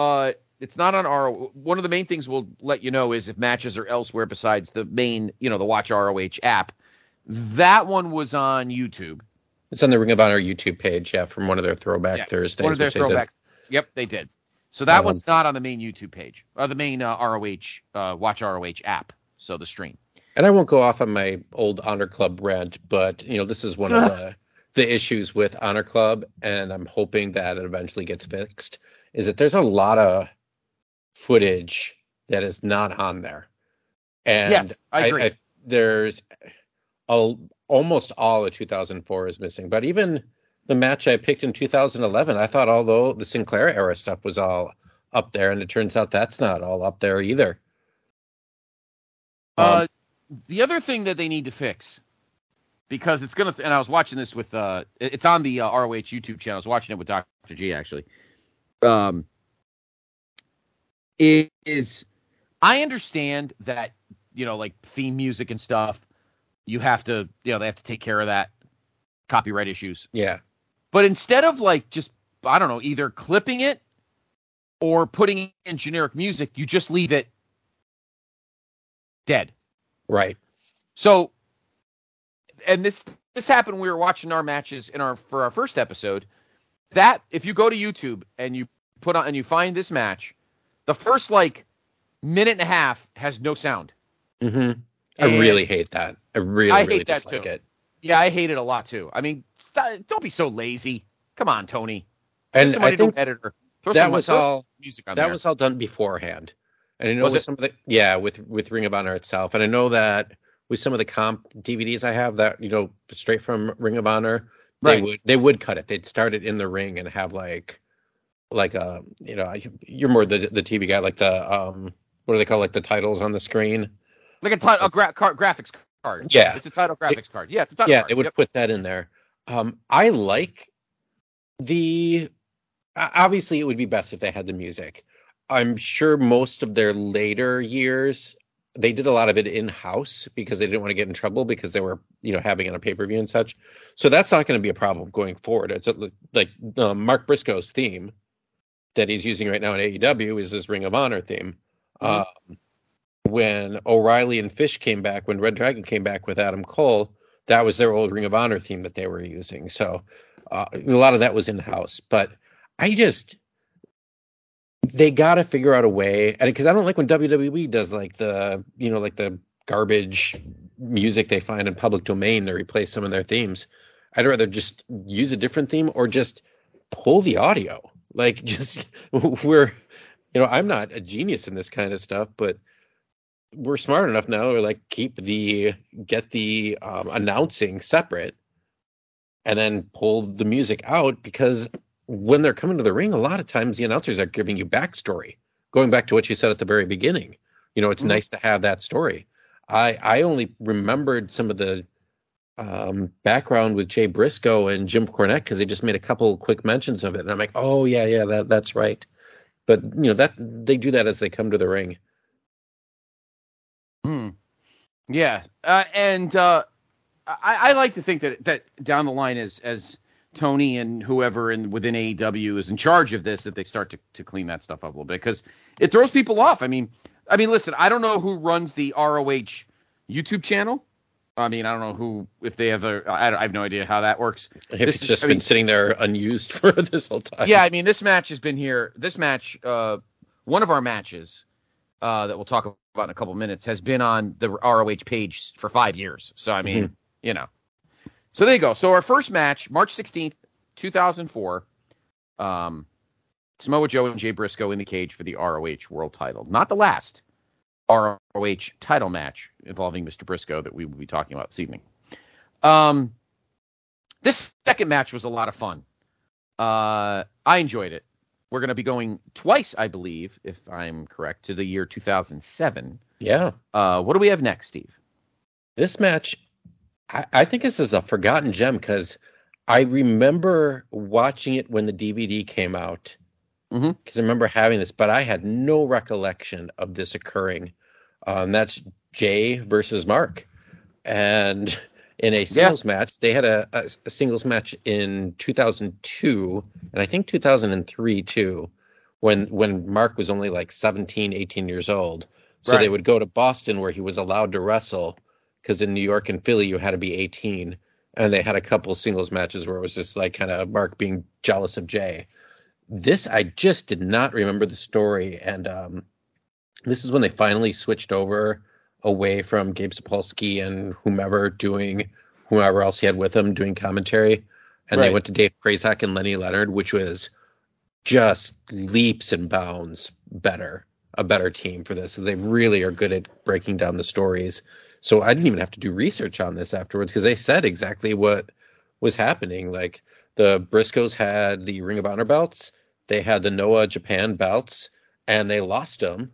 Uh, it's not on our. One of the main things we'll let you know is if matches are elsewhere besides the main, you know, the Watch ROH app. That one was on YouTube. It's on the Ring of Honor YouTube page, yeah, from one of their throwback Yeah, Thursdays. One of their which they throwbacks. Yep, they did. So that Um, one's not on the main YouTube page, or the main uh, ROH uh, Watch ROH app. So the stream. And I won't go off on my old Honor Club rant, but you know, this is one of the the issues with Honor Club, and I'm hoping that it eventually gets fixed. Is that there's a lot of footage that is not on there, and Yes, I agree. there's a, almost all of 2004 is missing. But even the match I picked in 2011, I thought although the Sinclair era stuff was all up there, and it turns out that's not all up there either. Um, Uh, the other thing that they need to fix, because it's gonna, and I was watching this with, uh, it's on the uh, ROH YouTube channel. I was watching it with Doctor G actually. Um, is I understand that you know, like theme music and stuff, you have to, you know, they have to take care of that copyright issues. yeah. But instead of like just, I don't know, either clipping it or putting in generic music, you just leave it dead. Right. So, and this this happened. when We were watching our matches in our for our first episode. That if you go to YouTube and you put on and you find this match, the first like minute and a half has no sound. hmm I really hate that. I really, I really hate that dislike too. it. Yeah, I hate it a lot too. I mean, st- don't be so lazy. Come on, Tony. And somebody I think to editor. Throw that was all- music on that there. was all done beforehand. And I know Was with it? some of the yeah with with Ring of Honor itself, and I know that with some of the comp DVDs I have that you know straight from Ring of Honor, they Right. would they would cut it. They'd start it in the ring and have like like a you know you're more the the TV guy like the um what do they call like the titles on the screen like a, ti- a gra- car- graphics card. Yeah. it's a title graphics card. Yeah, it's a title yeah, card. they would Yep. put that in there. Um, I like the. Obviously, it would be best if they had the music. I'm sure most of their later years, they did a lot of it in house because they didn't want to get in trouble because they were, you know, having it on a pay per view and such. So that's not going to be a problem going forward. It's a, like uh, Mark Briscoe's theme that he's using right now in AEW is his Ring of Honor theme. Mhm. Um, when O'Reilly and Fish came back, when Red Dragon came back with Adam Cole, that was their old Ring of Honor theme that they were using. So uh, a lot of that was in house. But I just they got to figure out a way, and because I don't like when WWE does like the you know like the garbage music they find in public domain to replace some of their themes. I'd rather just use a different theme or just pull the audio. Like just we're you know I'm not a genius in this kind of stuff, but we're smart enough now to like keep the get the um, announcing separate and then pull the music out because when they're coming to the ring a lot of times the announcers are giving you backstory going back to what you said at the very beginning. You know it's Mhm. nice to have that story. I i only remembered some of the um, background with jay briscoe and jim cornette because they just made a couple quick mentions of it and i'm like oh yeah yeah that that's right. But you know that they do that as they come to the ring. Hmm. Yeah, uh, and uh, I, I like to think that that down the line, as as Tony and whoever in within AEW is in charge of this, that they start to, to clean that stuff up a little bit because it throws people off. I mean, I mean, listen, I don't know who runs the ROH YouTube channel. I mean, I don't know who if they have a. I, I have no idea how that works. if This it's is- just I been mean- sitting there unused for this whole time Yeah, I mean, this match has been here. This match, uh, one of our matches uh, that we'll talk about in a couple minutes, has been on the ROH page for five years. So, I mean, you know. So there you go. So our first match, March 16th, 2004, um, Samoa Joe and Jay Briscoe in the cage for the ROH World Title. Not the last ROH title match involving Mr. Briscoe that we will be talking about this evening. Um, this second match was a lot of fun. Uh, I enjoyed it. We're going to be going twice, I believe, if I'm correct, to the year 2007. yeah Uh, what do we have next, Steve? this match I, I think this is a forgotten gem because i remember watching it when the dvd came out because i remember having this but i had no recollection of this occurring um, that's jay versus mark. And in a singles match they had a, a, a singles match in 2002 and i think 2003 too when when mark was only like 17 18 years old. So Right. they would go to boston where he was allowed to wrestle because in New York and Philly you had to be 18, and they had a couple singles matches where it was just like kind of Mark being jealous of Jay. This I just did not remember the story, and um, this is when they finally switched over away from Gabe Sapolsky and whomever doing whomever else he had with him doing commentary, and they went to Dave Prazak and Lenny Leonard, which was just leaps and bounds better, a better team for this. So they really are good at breaking down the stories. So I didn't even have to do research on this afterwards because they said exactly what was happening. Like the Briscoes had the Ring of Honor belts, they had the Noah Japan belts, and they lost them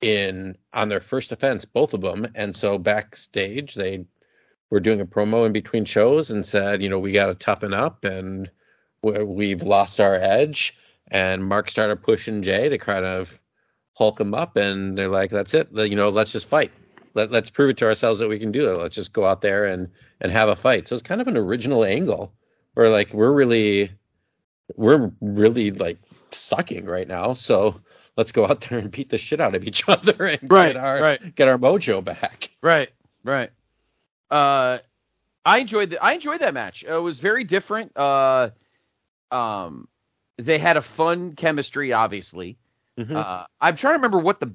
in on their first offense, both of them. And so backstage, they were doing a promo in between shows and said, you know, we got to toughen up and we- we've lost our edge. And Mark started pushing Jay to kind of hulk him up, and they're like, "That's it. You know, let's just fight. Let, let's prove it to ourselves that we can do it. Let's just go out there and and have a fight." So it's kind of an original angle where like we're really we're really like sucking right now. So let's go out there and beat the shit out of each other and Right, get our right. get our mojo back. Right, right. Uh, I enjoyed the, I enjoyed that match. It was very different. Uh, um, they had a fun chemistry, obviously. Mhm. Uh, I'm trying to remember what the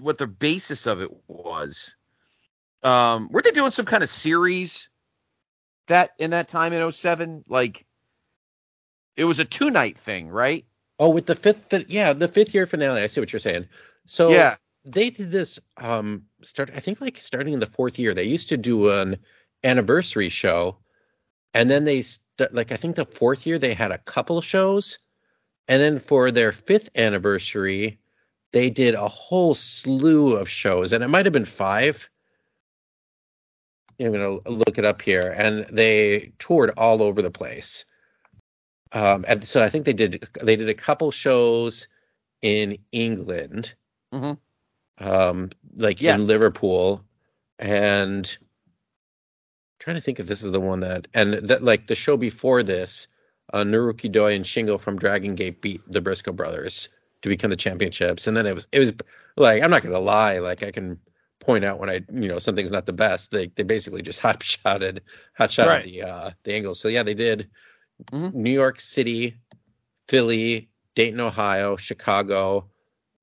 what the basis of it was. Um, were they doing some kind of series that in that time in 07? Like, it was a two night thing, right? Oh, with the fifth, yeah, the fifth year finale. I see what you're saying. So yeah, they did this um start i think like starting in the fourth year they used to do an anniversary show and then they st- like i think the fourth year they had a couple shows and then for their fifth anniversary they did a whole slew of shows and it might have been five I'm gonna look it up here, and they toured all over the place. Um, and so I think they did they did a couple shows in England, Mhm. um, like Yes. in Liverpool, and trying to think if this is the one that and that like the show before this, uh, Naruki Doi and Shingo from Dragon Gate beat the Briscoe brothers to become the championships, and then it was it was like I'm not gonna lie, like I can point out when I you know something's not the best. They they basically just hot shotted hot shot Right. the uh, the angles. So yeah, they did Mhm. New York City, Philly, Dayton, Ohio, Chicago,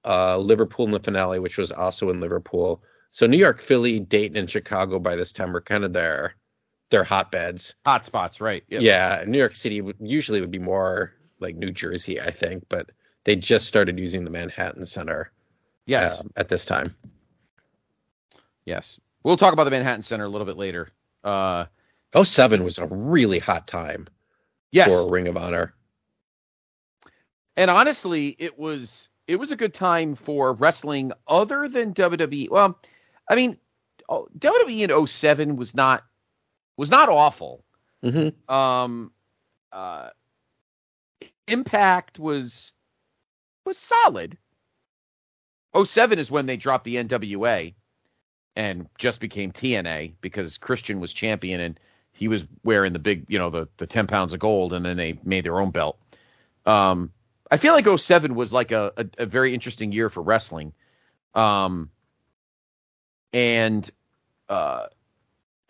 uh, Liverpool in the finale, which was also in Liverpool. So New York, Philly, Dayton, and Chicago by this time were kind of their their hotbeds. Hot spots, right? Yep. Yeah, New York City would, usually would be more like New Jersey, I think, but they just started using the Manhattan Center Yes. um, at this time. Yes. We'll talk about the Manhattan Center a little bit later. Uh, 07 was a really hot time yes. for Ring of Honor. And honestly, it was it was a good time for wrestling other than WWE. Well, I mean, oh, WWE in 07 was not was not awful. hmm Um uh Impact was was solid. 07 is when they dropped the NWA and just became TNA because Christian was champion and he was wearing the big, you know, the the 10 pounds of gold and then they made their own belt. Um I feel like 07 was like a, a, a very interesting year for wrestling. Um and uh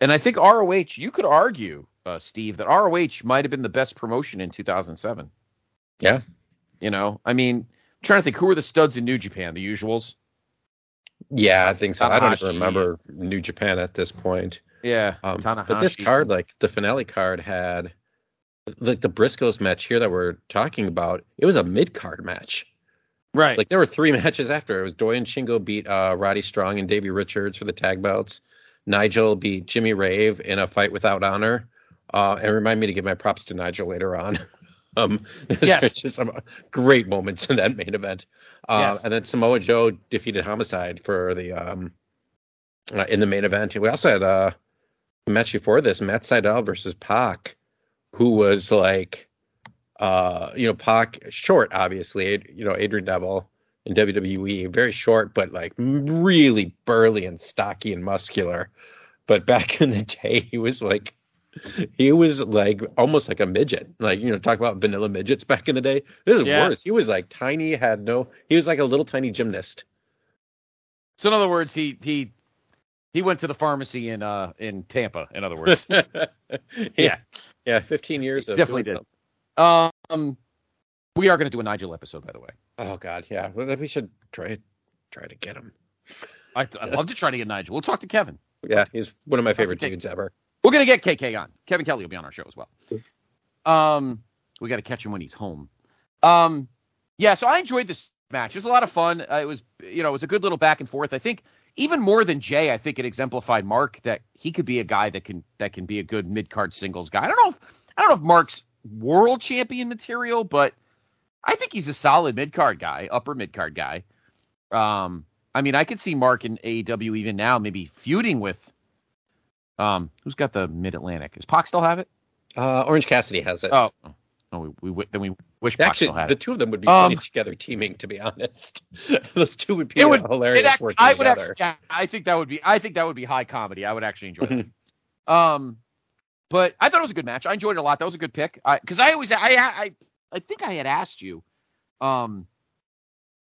and I think ROH, you could argue, uh, Steve, that ROH might have been the best promotion in 2007. Yeah. You know, I mean, trying to think who are the studs in New Japan, the usuals. Yeah, I think so. I don't even remember New Japan at this point. Yeah, Um, but this card, like the finale card, had like the Briscoes match here that we're talking about. It was a mid card match. right? Like there were three matches after. It was Doi and Shingo beat uh, Roddy Strong and Davey Richards for the tag belts. Nigel beat Jimmy Rave in a fight without honor. Uh, and remind me to give my props to Nigel later on. um, Yes. just some great moments in that main event. Uh, Yes. And then Samoa Joe defeated Homicide for the um, uh, in the main event. We also had uh, a match before this: Matt Sydal versus Pac, who was like, uh, you know, Pac short, obviously, you know, Adrian Neville in WWE, very short, but like really burly and stocky and muscular. But back in the day, he was like, he was like almost like a midget. Like, you know, talk about vanilla midgets back in the day. This is Yeah. worse. He was like tiny, had no, he was like a little tiny gymnast. so in other words, he he he went to the pharmacy in uh in Tampa. In other words, yeah. Yeah. 15 years of Definitely did. something. um, we are going to do a Nigel episode, by the way. Oh God. Yeah. Well, we should try, try to get him. I, I'd love to try to get Nigel. We'll talk to Kevin. Yeah. He's one of my favorite dudes ever. We're gonna get KK on. Kevin Kelly will be on our show as well. Um, we got to catch him when he's home. Um, yeah. So I enjoyed this match. It was a lot of fun. Uh, it was, you know, it was a good little back and forth. I think even more than Jay, I think it exemplified Mark that he could be a guy that can that can be a good mid card singles guy. I don't know if I don't know if Mark's world champion material, but I think he's a solid mid card guy, upper mid card guy. Um, I mean, I could see Mark in AEW even now, maybe feuding with. Um, who's got the Mid Atlantic? Does Pac still have it? Uh, Orange Cassidy has it. Oh, oh, we, we then we wish Pac Actually, still had the it. two of them would be Um, funny together, teaming. To be honest, those two would be It would- hilarious It actually, I would together. actually, I think that would be, I think that would be high comedy. I would actually enjoy that. Um, but I thought it was a good match. I enjoyed it a lot. That was a good pick. Because I, always, I, I, I think I had asked you, um,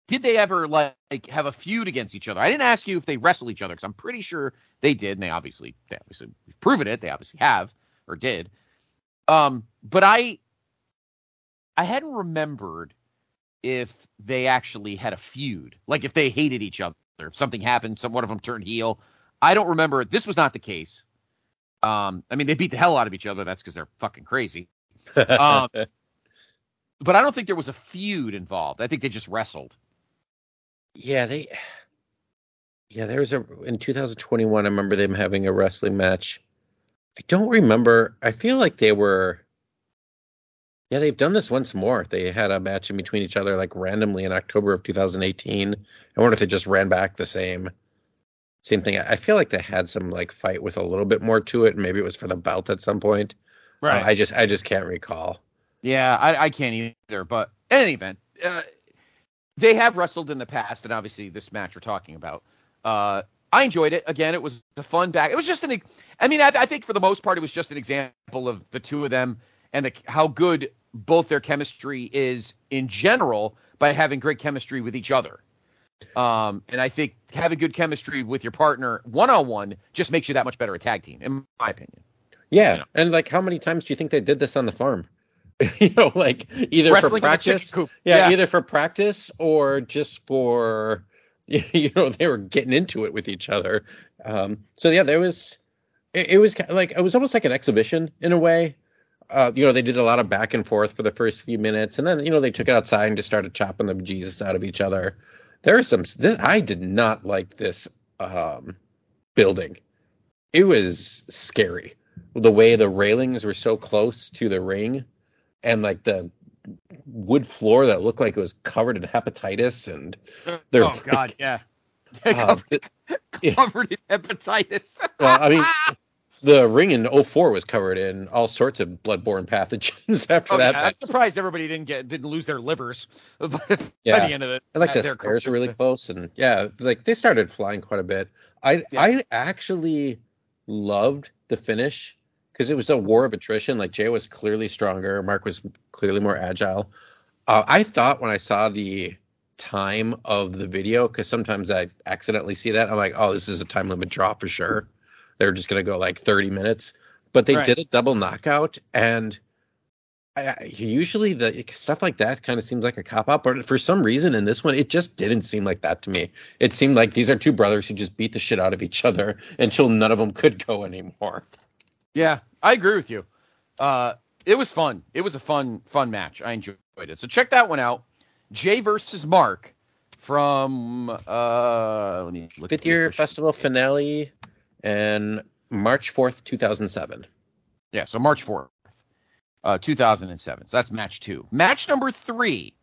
did they ever like have a feud against each other? I didn't ask you if they wrestled each other because I'm pretty sure they did, and they obviously, they obviously, we've proven it. They obviously have or did. Um, but I, I hadn't remembered if they actually had a feud, like if they hated each other, if something happened, some one of them turned heel. I don't remember. This was not the case. Um, I mean, they beat the hell out of each other. That's because they're fucking crazy. Um, but I don't think there was a feud involved. I think they just wrestled. Yeah, they. Yeah, there was a in 2021. I remember them having a wrestling match. I don't remember. I feel like they were. Yeah, they've done this once more. They had a match in between each other, like randomly in October of 2018. I wonder if they just ran back the same, same thing. I feel like they had some like fight with a little bit more to it. Maybe it was for the belt at some point. Uh, I just I just can't recall. Yeah, I, I can't either. But in any event, uh, they have wrestled in the past, and obviously this match we're talking about. Uh, I enjoyed it. Again, it was a fun back. It was just an. I mean, I, I think for the most part, it was just an example of the two of them and the, how good both their chemistry is in general by having great chemistry with each other. Um, and I think having good chemistry with your partner one on one just makes you that much better a tag team, in my opinion. Yeah, you know? and like how many times do you think they did this on the farm? you know, like either Wrestling for practice, yeah, yeah, either for practice or just for you know they were getting into it with each other. Um, so yeah, there was it, it was kind of like it was almost like an exhibition in a way. Uh, you know, they did a lot of back and forth for the first few minutes, and then you know they took it outside and just started chopping the Jesus out of each other. There are some. This, I did not like this um, building. It was scary. The way the railings were so close to the ring, and like the wood floor that looked like it was covered in hepatitis, and there. Oh God, yeah. covered, uh, covered in hepatitis. well, I mean, the ring in 04 was covered in all sorts of bloodborne pathogens after oh, that. Yeah, I'm surprised everybody didn't get didn't lose their livers by yeah. the end of it. And like the stairs were really close, and yeah, like they started flying quite a bit. I yeah. I actually loved the finish because it was a war of attrition. Like Jay was clearly stronger, Mark was clearly more agile. Uh, I thought when I saw the time of the video, because sometimes I accidentally see that, I'm like, oh, this is a time limit draw for sure they were just going to go like 30 minutes, but they right. did a double knockout, and I, usually the stuff like that kind of seems like a cop out, but for some reason in this one, it just didn't seem like that to me. It seemed like these are two brothers who just beat the shit out of each other until none of them could go anymore. Yeah, I agree with you. Uh, it was fun. It was a fun, fun match. I enjoyed it. So check that one out. Jay versus Mark from uh, let me look. Fifth year festival finale and March 4th, 2007. Yeah, so March 4th, uh, 2007. So that's match two. Match number three.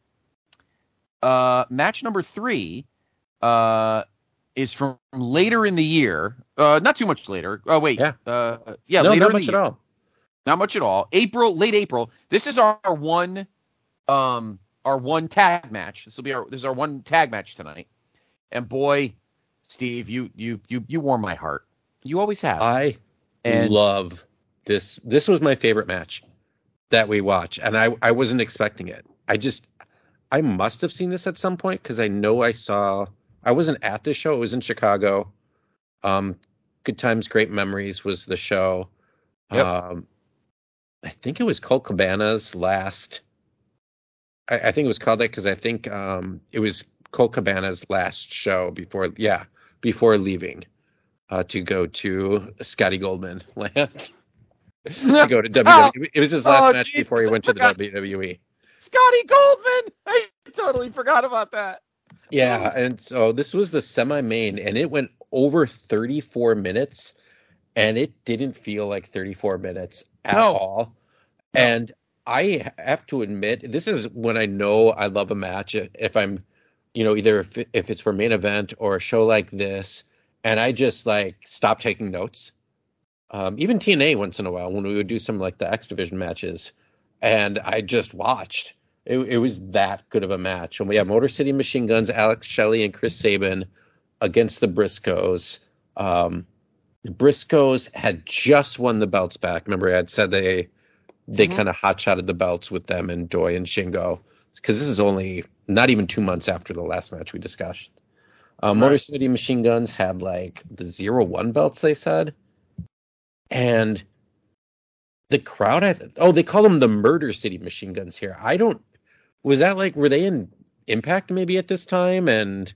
Uh, match number three uh, is from later in the year. Uh, not too much later. Oh, wait. Yeah. Uh, yeah, no, later not much at all. Not much at all. April, late April. This is our one, um, our one tag match. This will be our this is our one tag match tonight. And boy, Steve, you you you you warm my heart. You always have. I and love this. This was my favorite match that we watch, and I I wasn't expecting it. I just I must have seen this at some point because I know I saw. I wasn't at this show. It was in Chicago. Um, Good Times, Great Memories was the show. Yep. Um, I think it was Colt Cabana's last. I, I think it was called that because I think um, it was Colt Cabana's last show before. Yeah, before leaving uh, to go to Scotty Goldman land. to go to WWE. Oh, it was his last oh, match Jesus, before he went to the WWE. Scotty Goldman! I totally forgot about that. Yeah, and so this was the semi main, and it went over 34 minutes, and it didn't feel like 34 minutes at no. all. No. And I have to admit, this is when I know I love a match. If I'm, you know, either if, if it's for main event or a show like this, and I just like stop taking notes. Um, even TNA once in a while when we would do some like the X Division matches, and I just watched. It, it was that good of a match. And we have Motor City Machine Guns, Alex Shelley and Chris Sabin against the Briscoes. Um, the Briscoes had just won the belts back. Remember, I had said they they mm-hmm. kind of hot shotted the belts with them and Doi and Shingo because this is only not even two months after the last match we discussed. Uh, Motor City Machine Guns had like the zero one belts, they said, and the crowd. I th- oh, they call them the Murder City Machine Guns here. I don't. Was that like were they in Impact maybe at this time and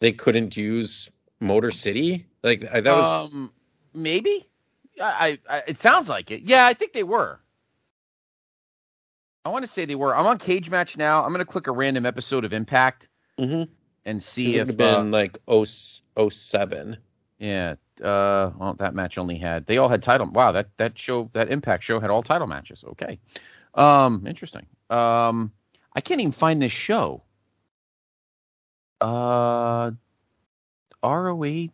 they couldn't use Motor City? Like that was um, maybe. I, I it sounds like it. Yeah, I think they were. I want to say they were. I'm on Cage Match now. I'm going to click a random episode of Impact. Mm-hmm and see it if have been uh, like 07. Yeah. Uh, well, that match only had they all had title. Wow, that that show that Impact show had all title matches. Okay. Um, interesting. Um, I can't even find this show. Uh, ROH.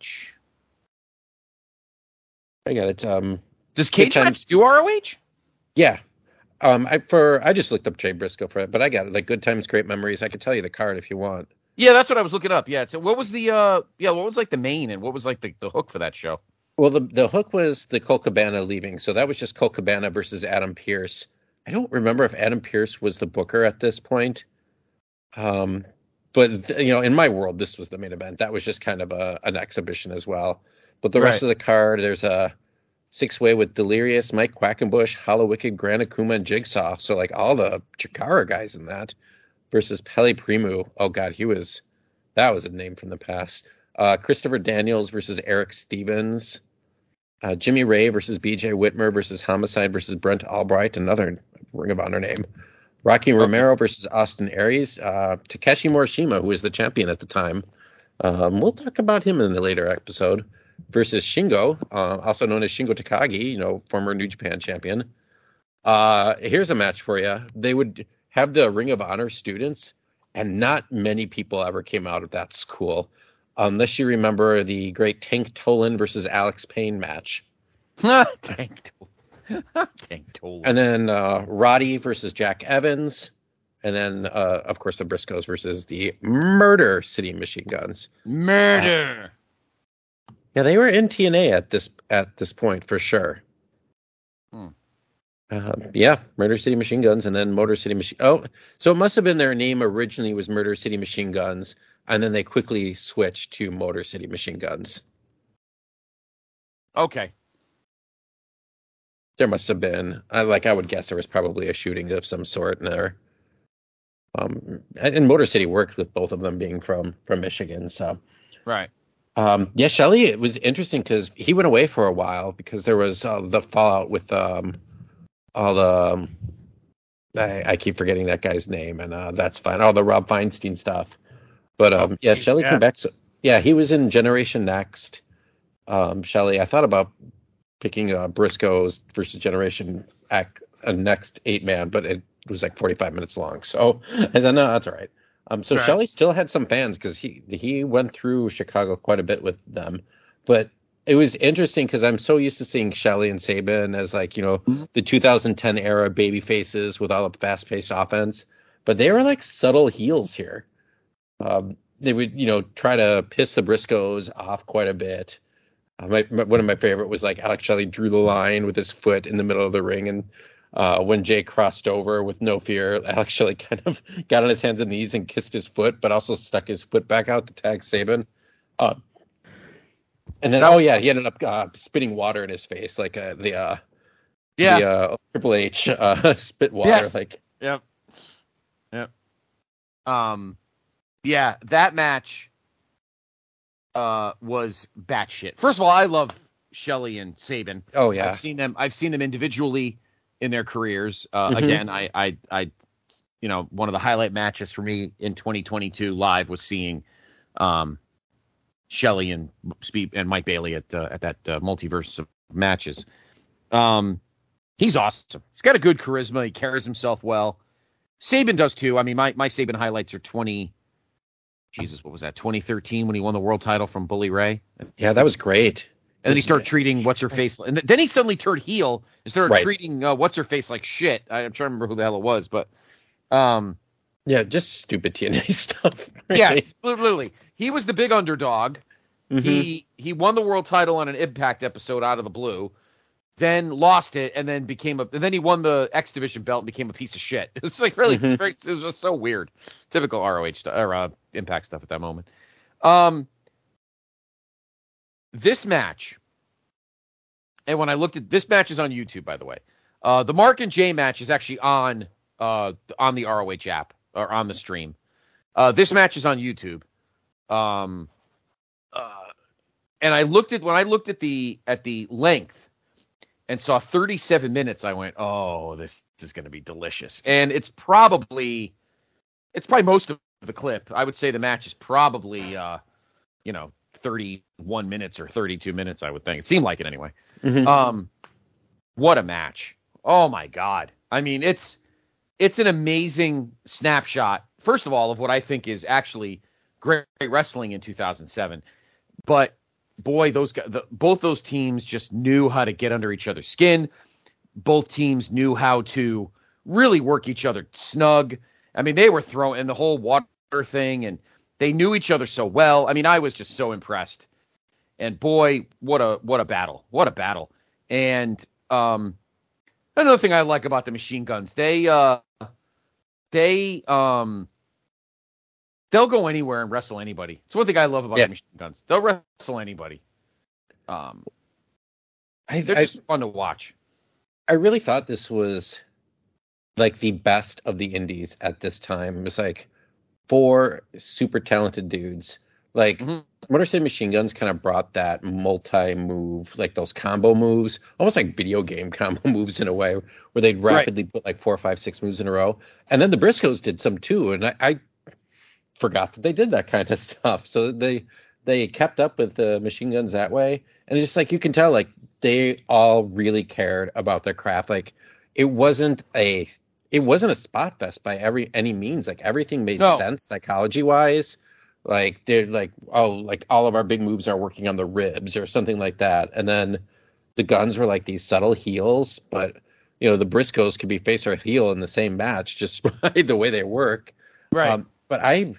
I got it. Um, Does Cage Match do ROH? yeah. Um, I for I just looked up Jay Briscoe for it, but I got it. Like good times, great memories. I could tell you the card if you want. Yeah, that's what I was looking up. Yeah. So what was the uh yeah, what was like the main and what was like the, the hook for that show? Well, the the hook was the Colt Cabana leaving, so that was just Colt Cabana versus Adam Pearce. I don't remember if Adam Pearce was the booker at this point. Um, but th- you know, in my world, this was the main event. That was just kind of a an exhibition as well. But the rest Right. of the card, there's a six way with Delirious, Mike Quackenbush, Hollow Wicked, Gran Akuma, and Jigsaw. So like all the Chikara guys in that versus Pelle Primeau. Oh god, he was that was a name from the past. Uh, Christopher Daniels versus Erick Stevens. Uh, Jimmy Rave versus BJ Whitmer versus Homicide versus Brent Albright, another Ring of Honor name. Rocky Romero versus Austin Aries. Uh, Takeshi Morishima, who was the champion at the time. Um, we'll talk about him in a later episode. Versus Shingo, uh, also known as Shingo Takagi, you know, former New Japan champion. Uh, here's a match for you. They would have the Ring of Honor students, and not many people ever came out of that school, unless you remember the great Tank Toland versus Alex Payne match. Tank Tool. Tank Tool. And then uh, Roddy versus Jack Evans. And then, uh, of course, the Briscoes versus the Murder City Machine Guns. Murder. Yeah, they were in TNA at this at this point for sure. Hmm. Uh, yeah, Murder City Machine Guns, and then Motor City Machine. Oh, so it must have been their name originally was Murder City Machine Guns, and then they quickly switched to Motor City Machine Guns. Okay. There must have been, I like, I would guess there was probably a shooting of some sort in there. Um, and, and Motor City worked with both of them being from from Michigan, so. Right. Um, yeah, Shelley, it was interesting because he went away for a while because there was uh, the fallout with um, all the. Um, I, I keep forgetting that guy's name, and uh, that's fine. All the Rob Feinstein stuff. But um, Oh, yeah, geez, Shelley yeah. came back. So, yeah, he was in Generation Next. Um, Shelley, I thought about picking uh, Briscoe's versus Generation X, a next eight man, but it was like 45 minutes long. So I said, no, that's all right. Um, so Right. Shelley still had some fans because he he went through Chicago quite a bit with them, but it was interesting because I'm so used to seeing Shelley and Sabin as like you know Mhm. the 2010 era baby faces with all the fast paced offense, but they were like subtle heels here. Um, they would you know try to piss the Briscoes off quite a bit. Uh, my, my, one of my favorite was like Alex Shelley drew the line with his foot in the middle of the ring and uh, when Jay crossed over with no fear, Alex Shelley kind of got on his hands and knees and kissed his foot, but also stuck his foot back out to tag Sabin. Uh, and then, oh yeah, he ended up uh, spitting water in his face, like uh, the uh, Yeah. the uh, Triple H uh, spit water. Yes. Like, Yep. Yep. Um, yeah, that match uh was batshit. First of all, I love Shelley and Sabin. oh yeah, I've seen them. I've seen them individually in their careers. Uh, Mhm. Again, I, I, I, you know, one of the highlight matches for me in 2022 live was seeing, um, Shelley and and Mike Bailey at uh, at that uh, multiverse of matches. Um, he's awesome. He's got a good charisma. He carries himself well. Sabin does too. I mean, my my Sabin highlights are 20. Jesus, what was that? 2013 when he won the world title from Bully Ray. yeah, that was great. And then he started treating what's her face, and then he suddenly turned heel and started Right. treating uh, what's her face like shit. I, I'm trying to remember who the hell it was, but um, Yeah, just stupid TNA stuff. yeah, literally, he was the big underdog. Mhm. He he won the world title on an Impact episode out of the blue, then lost it, and then became a. And then he won the X Division belt and became a piece of shit. It was like really, Mhm. it was just so weird. Typical ROH or uh, Impact stuff at that moment. Um, this match, and when I looked at this match is on YouTube, by the way. Uh, the Mark and Jay match is actually on uh on the ROH app or on the stream. Uh, this match is on YouTube. Um, uh, and I looked at when I looked at the at the length and saw 37 minutes. I went, oh, this is going to be delicious. And it's probably it's probably most of the clip. I would say the match is probably uh, you know 31 minutes or 32 minutes. I would think it seemed like it anyway. Mhm. Um, what a match! Oh my god! I mean, it's it's an amazing snapshot. First of all, of what I think is actually great wrestling in 2007, but boy, those guys, the, both those teams just knew how to get under each other's skin. Both teams knew how to really work each other snug. I mean, they were throwing in the whole water thing, and they knew each other so well. I mean, I was just so impressed. And boy, what a what a battle! What a battle! And um, another thing I like about the machine guns, they uh, they um, they'll go anywhere and wrestle anybody. It's one thing I love about Yeah. the machine guns. They'll wrestle anybody. Um, I, they're I, just fun to watch. I really thought this was like the best of the indies at this time. It was like four super talented dudes. Like Mhm. Motor City Machine Guns kind of brought that multi-move, like those combo moves, almost like video game combo moves in a way, where they'd Right. rapidly put like four, five, six moves in a row. And then the Briscoes did some too, and I, I forgot that they did that kind of stuff. So they they kept up with the machine guns that way, and it's just like you can tell, like they all really cared about their craft. Like it wasn't a it wasn't a spot fest by every any means. Like everything made No. sense psychology wise. Like they're like oh like all of our big moves are working on the ribs or something like that, and then the guns were like these subtle heels, but you know the Briscoes could be face or heel in the same match just by the way they work. Right. Um, but I,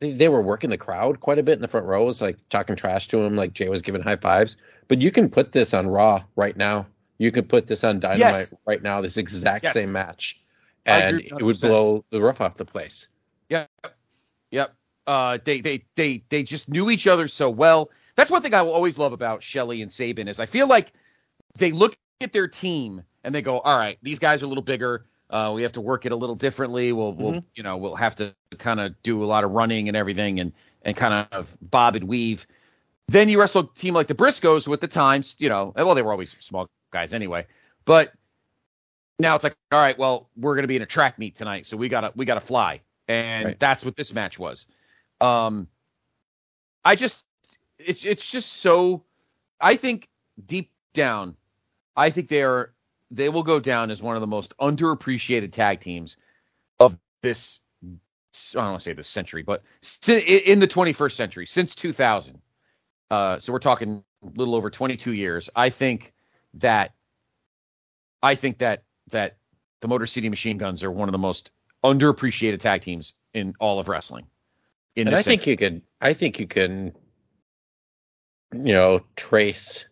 they, they were working the crowd quite a bit in the front rows, like talking trash to him, like Jay was giving high fives. But you can put this on Raw right now. You could put this on Dynamite Yes. right now. This exact Yes. same match, and it would blow the roof off the place. Yep. Yep. Uh, they they they they just knew each other so well. That's one thing I will always love about Shelley and Sabin is I feel like they look at their team and they go, "All right, these guys are a little bigger. Uh, we have to work it a little differently. We'll we'll you know we'll have to kind of do a lot of running and everything and and kind of bob and weave." Then you wrestle a team like the Briscoes, with the times, you know, well, they were always small guys anyway, but now it's like, all right, well, we're going to be in a track meet tonight, so we gotta we gotta fly, and Right. that's what this match was. Um, I just, it's it's just so. I think deep down, I think they are they will go down as one of the most underappreciated tag teams of this. I don't want to say this century, but in the 21st century, since 2000. Uh, so we're talking a little over 22 years. I think that I think that that the Motor City Machine Guns are one of the most underappreciated tag teams in all of wrestling. In and I think you could, I think you can, you know, trace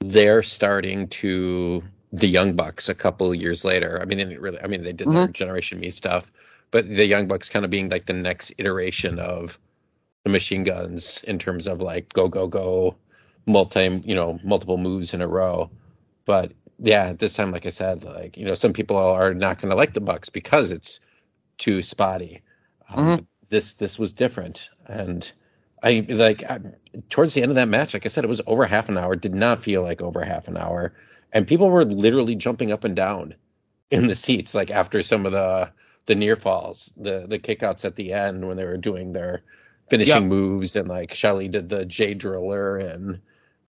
their starting to the Young Bucks a couple years later. I mean, they really, I mean, they did their mm-hmm. Generation Me stuff, but the Young Bucks kind of being like the next iteration of the Machine Guns in terms of like go go go, multi, you know, multiple moves in a row. But yeah, this time, like I said, like you know, some people are not going to like the Bucks because it's too spotty. Um, Mhm. This this was different, and I like I, towards the end of that match, like I said, it was over half an hour. Did not feel like over half an hour, and people were literally jumping up and down in the seats, like after some of the the near falls, the the kickouts at the end when they were doing their finishing moves, and like Shelley did the J driller, and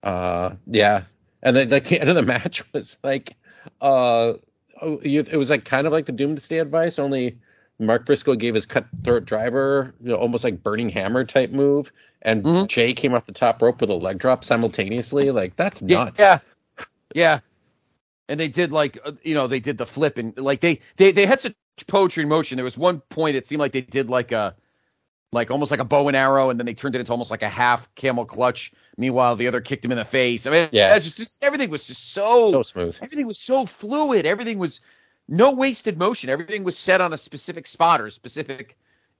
uh yeah, and then like the end of the match was like uh oh, it was like kind of like the Doomsday Device, only Mark Briscoe gave his cutthroat driver, you know, almost like burning hammer type move, and Mhm. Jay came off the top rope with a leg drop simultaneously. Like that's nuts. Yeah, yeah. And they did like uh, you know they did the flip and like they they they had such poetry in motion. There was one point it seemed like they did like a like almost like a bow and arrow, and then they turned it into almost like a half camel clutch. Meanwhile, the other kicked him in the face. I mean, Yeah. just, just everything was just so, so smooth. everything was so fluid. Everything was no wasted motion. Everything was set on a specific spot or a specific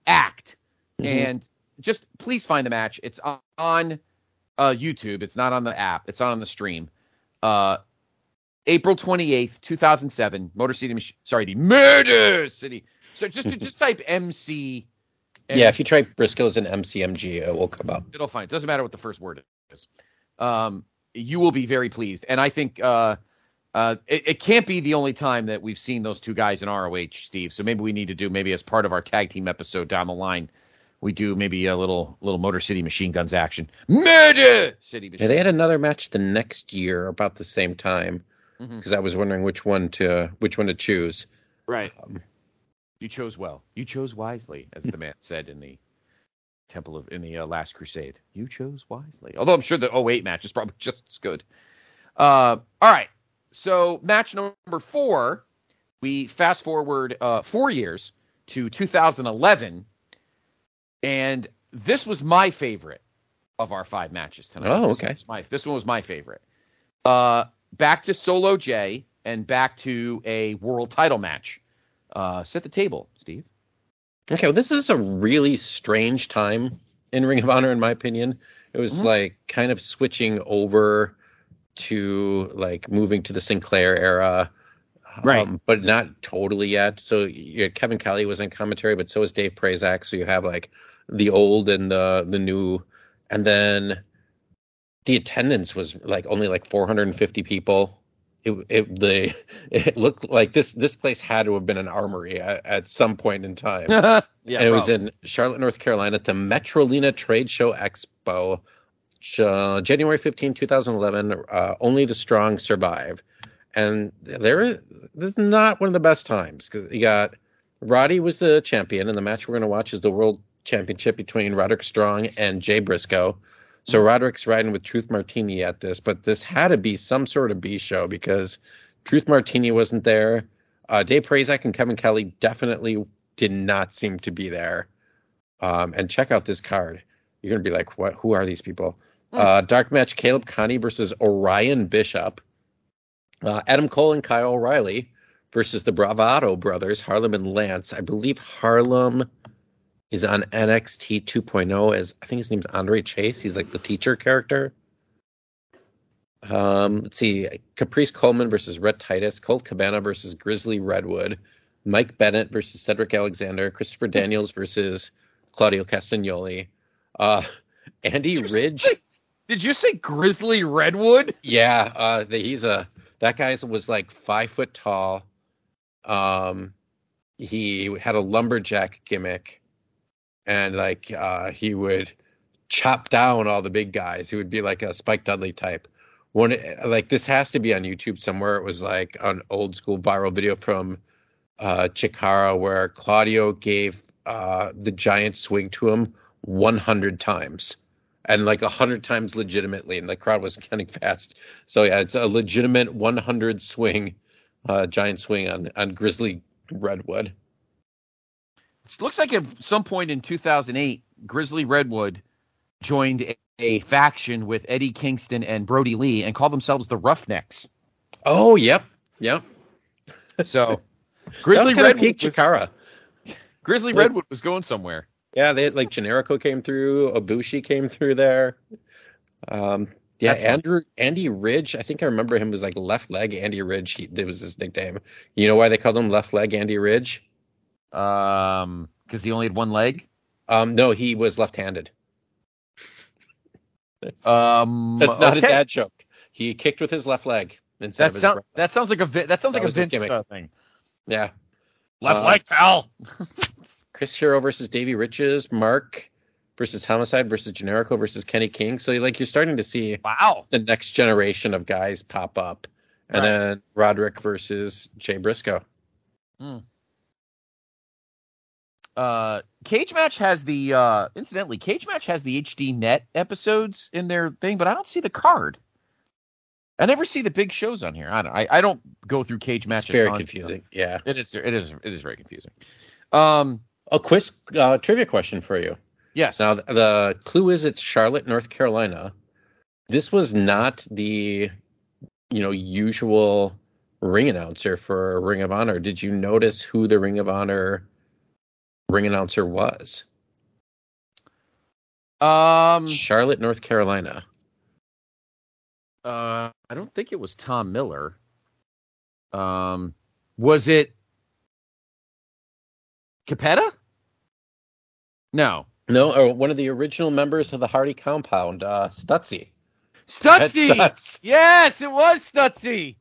act. Mhm. And just please find the match. It's on, uh, YouTube. It's not on the app. It's not on the stream. Uh, April twenty eighth, two thousand seven. Motor City. Sorry, the Murder City. So just just type MC. And Yeah, if you try Briscoe's and MCMG, it will come up. it'll find. It doesn't matter what the first word is. Um, you will be very pleased. And I think uh, uh, it, it can't be the only time that we've seen those two guys in ROH, Steve. So maybe we need to do maybe as part of our tag team episode down the line. We do maybe a little little Motor City Machine Guns action. Murder City Yeah, they had another match the next year about the same time because I was wondering which one to which one to choose. Right. Um, You chose well. You chose wisely, as the man said in the Temple of in the uh, Last Crusade. You chose wisely. Although I'm sure the 08 match is probably just as good. Uh, all right. So match number four, we fast forward uh, four years to 2011, and this was my favorite of our five matches tonight. Oh, This okay. was my, this one was my favorite. Uh, back to Solo J and back to a world title match. Uh, set the table, Steve. Okay, well, this is a really strange time in Ring of Honor, in my opinion. It was Mhm. like kind of switching over to like moving to the Sinclair era, Right. um, but not totally yet. So Kevin Kelly was in commentary, but so was Dave Prazak. So you have like the old and the the new, and then the attendance was like only like 450 people. It, it the it looked like this this place had to have been an armory at, at some point in time yeah, and it was probably. in Charlotte, North Carolina at the Metrolina Trade Show Expo, uh, January 15, 2011. Uh, Only the strong survive. And there is this is not one of the best times because you got Roddy was the champion, and the match we're going to watch is the World Championship between Roderick Strong and Jay Briscoe. So Roderick's riding with Truth Martini at this, but this had to be some sort of B show because Truth Martini wasn't there. Uh, Dave Prazak and Kevin Kelly definitely did not seem to be there. Um, and check out this card. You're gonna be like, what? Who are these people? Hmm. Uh, dark match: Caleb Konley versus Orion Bishop. Uh, Adam Cole and Kyle O'Reilly versus the Bravado brothers, Harlem and Lance. I believe Harlem is on NXT 2.0 as I think his name's Andre Chase. He's like the teacher character. Um, let's see, Caprice Coleman versus Rhett Titus, Colt Cabana versus Grizzly Redwood, Mike Bennett versus Cedric Alexander, Christopher Daniels versus Claudio Castagnoli, uh, Andy Did Ridge. say- Did you say Grizzly Redwood? Yeah, uh, the, he's a that guy was like five foot tall. Um, he had a lumberjack gimmick, and like uh, he would chop down all the big guys. He would be like a Spike Dudley type. One like this has to be on YouTube somewhere. It was like an old school viral video from uh, Chikara where Claudio gave uh, the giant swing to him 100 times and like 100 times legitimately and the crowd was counting fast so yeah it's a legitimate 100 swing uh, giant swing on on grizzly redwood It looks like at some point in 2008, Grizzly Redwood joined a, a faction with Eddie Kingston and Brodie Lee and called themselves the Roughnecks. oh yep yep So Grizzly Redwood was, Chikara. Grizzly Like- Redwood was going somewhere. yeah they had like generico came through Ibushi came through there um yeah That's andrew andy ridge i think i remember him was like left leg andy ridge he, that was his nickname you know why they called him left leg andy ridge Um, because he only had one leg. um no he was left-handed Um, That's not okay. a dad joke. He kicked with his left leg instead That sounds right. that sounds like a Vi- that sounds That like a Vince gimmick. uh, thing. Yeah. Left Uh, leg, pal. Chris Hero versus Davey Richards, Mark versus Homicide versus Generico versus Kenny King. So like you're starting to see Wow. the next generation of guys pop up. And Right. then Roderick versus Jay Briscoe. Uh, Cage Match has the uh, incidentally, Cage Match has the HD Net episodes in their thing, but I don't see the card. I never see the big shows on here. I don't. I, I don't go through Cage Match. It's very confusing. Yeah. It is. It is. It is very confusing. Um. A quick uh, trivia question for you. Yes. Now, the, the clue is it's Charlotte, North Carolina. This was not the, you know, usual ring announcer for Ring of Honor. Did you notice who the Ring of Honor ring announcer was? um. Charlotte, North Carolina. Uh. I don't think it was Tom Miller. Um. Was it Capetta? No. No, or one of the original members of the Hardy Compound, uh, Stutzy. Stutzy. Stutz. Yes, it was Stutzy.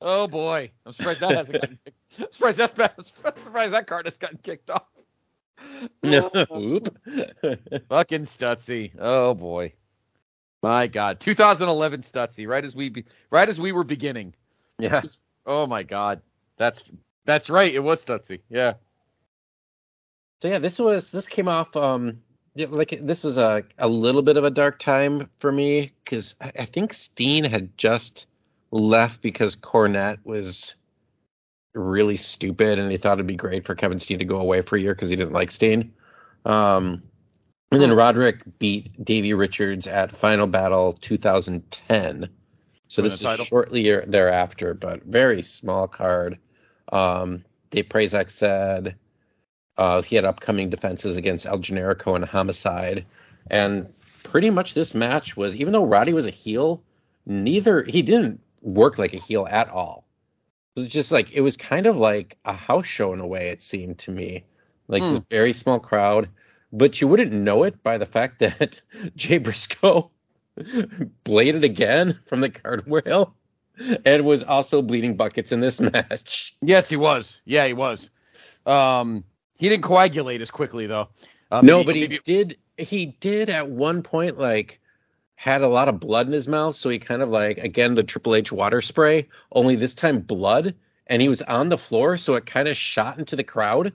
Oh boy, I'm surprised that hasn't gotten. I'm surprised that. I'm surprised that card has gotten kicked off. Oop. Fucking Stutzy. Oh boy. My God, 2011 Stutzy. Right as we be, right as we were beginning. yeah. Oh my God, that's that's right. It was Stutzy. Yeah. So yeah, this was this came off um Yeah, like this was a a little bit of a dark time for me because I, I think Steen had just left because Cornette was really stupid and he thought it'd be great for Kevin Steen to go away for a year because he didn't like Steen. Um, and then Roderick beat Davey Richards at Final Battle 2010. So Win this is title? shortly year- thereafter, but very small card. Um, Dave Prazak said uh, he had upcoming defenses against El Generico and Homicide, and pretty much this match was even though Roddy was a heel, neither he didn't work like a heel at all. It was just like it was kind of like a house show in a way. It seemed to me like this very small crowd, but you wouldn't know it by the fact that Jay Briscoe bladed again from the guardrail and was also bleeding buckets in this match. Yes, he was. Yeah, he was. Um, he didn't coagulate as quickly though. Uh, no, maybe- but he maybe- did. He did at one point like had a lot of blood in his mouth, so he kind of like again the Triple H water spray, only this time blood, and he was on the floor, so it kind of shot into the crowd.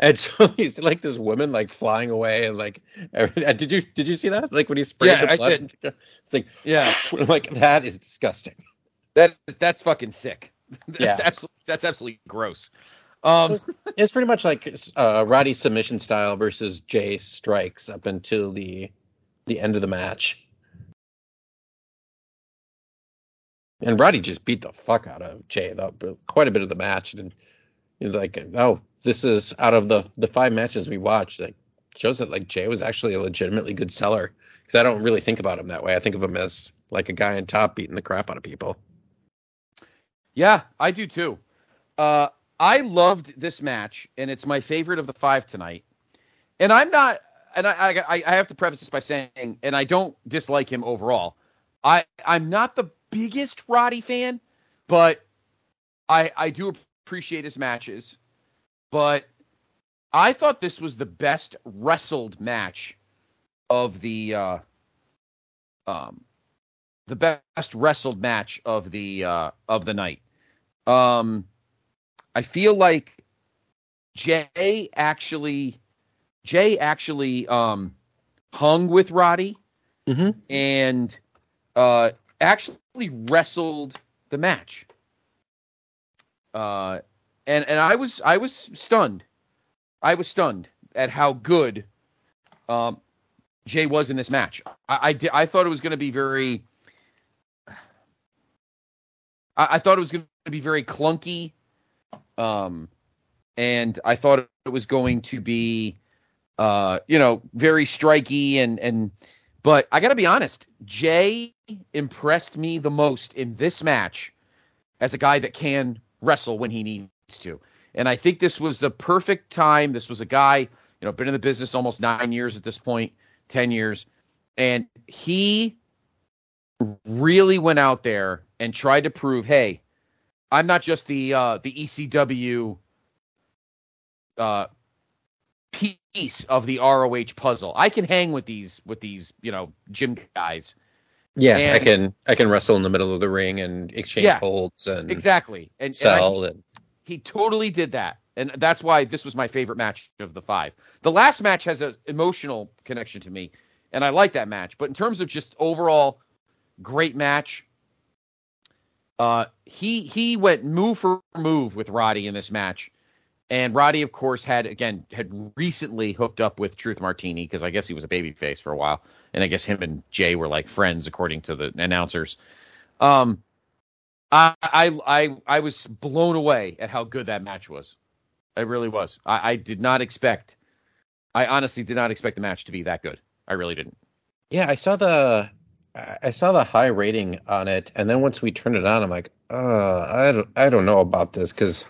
And so he's like this woman like flying away and like every- uh, did you did you see that like when he sprayed Yeah, the blood? did. into the- It's like yeah, like that is disgusting. that that's fucking sick. That's Yeah. absolutely that's absolutely gross. Um, It's pretty much like uh, Roddy submission style versus Jay strikes up until the the end of the match. And Roddy just beat the fuck out of Jay though, quite a bit of the match. And you're like, oh, this is out of the the five matches we watched. Like shows that like Jay was actually a legitimately good seller. Because I don't really think about him that way. I think of him as like a guy on top beating the crap out of people. Yeah, I do too. Uh, I loved this match, and it's my favorite of the five tonight. And I'm not, and I, I, I have to preface this by saying, and I don't dislike him overall. I, I'm not the biggest Roddy fan, but I, I do appreciate his matches. But I thought this was the best wrestled match of the, uh, um, the best wrestled match of the uh, of the night. Um, I feel like Jay actually Jay actually um, hung with Roddy Mm-hmm. and uh, actually wrestled the match. Uh, and and I was I was stunned. I was stunned at how good um, Jay was in this match. I I, I thought it was going to be very. I, I thought it was going to be very clunky, um, and I thought it was going to be, uh, you know, very striky and and. But I got to be honest, Jay impressed me the most in this match as a guy that can wrestle when he needs to. And I think this was the perfect time. This was a guy, you know, been in the business almost nine years at this point, 10 years. And he really went out there and tried to prove, hey, I'm not just the uh, the ECW uh, piece of the ROH puzzle. I can hang with these with these, you know, gym guys. Yeah, I can I can wrestle in the middle of the ring and exchange Yeah, holds and Exactly. And, and I sell and he totally did that. And that's why this was my favorite match of the five. The last match has an emotional connection to me and i like that match. But in terms of just overall great match uh he he went move for move with roddy in this match and roddy of course had again had recently hooked up with truth martini because i guess he was a babyface for a while and i guess him and jay were like friends according to the announcers um I, I I I was blown away at how good that match was. I really was. I, I did not expect. I honestly did not expect the match to be that good. I really didn't. Yeah, I saw the I saw the high rating on it, and then once we turned it on, I'm like, uh, I don't, I don't know about this because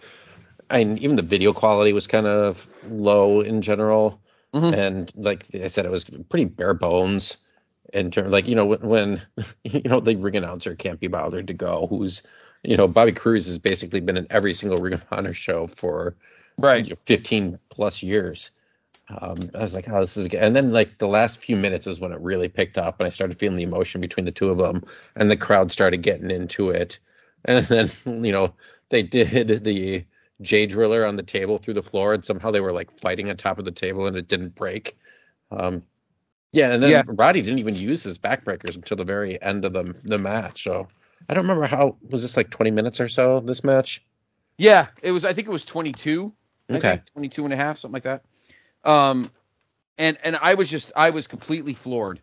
I even the video quality was kind of low in general, Mhm. and like I said, it was pretty bare bones in terms like you know when, when you know the ring announcer can't be bothered to go, who's you know Bobby Cruise has basically been in every single Ring of Honor show for you know, 15 plus years. Um, I was like, oh, this is good. And then like the last few minutes is when it really picked up and I started feeling the emotion between the two of them and the crowd started getting into it. And then, you know, they did the Jay Driller on the table through the floor and somehow they were like fighting on top of the table and it didn't break. Um, Yeah, and then Yeah. Roddy didn't even use his backbreakers until the very end of the the match. So I don't remember how was this like 20 minutes or so this match. Yeah, it was. I think it was 22. Okay. think, 22 and a half, something like that. Um, and and I was just I was completely floored.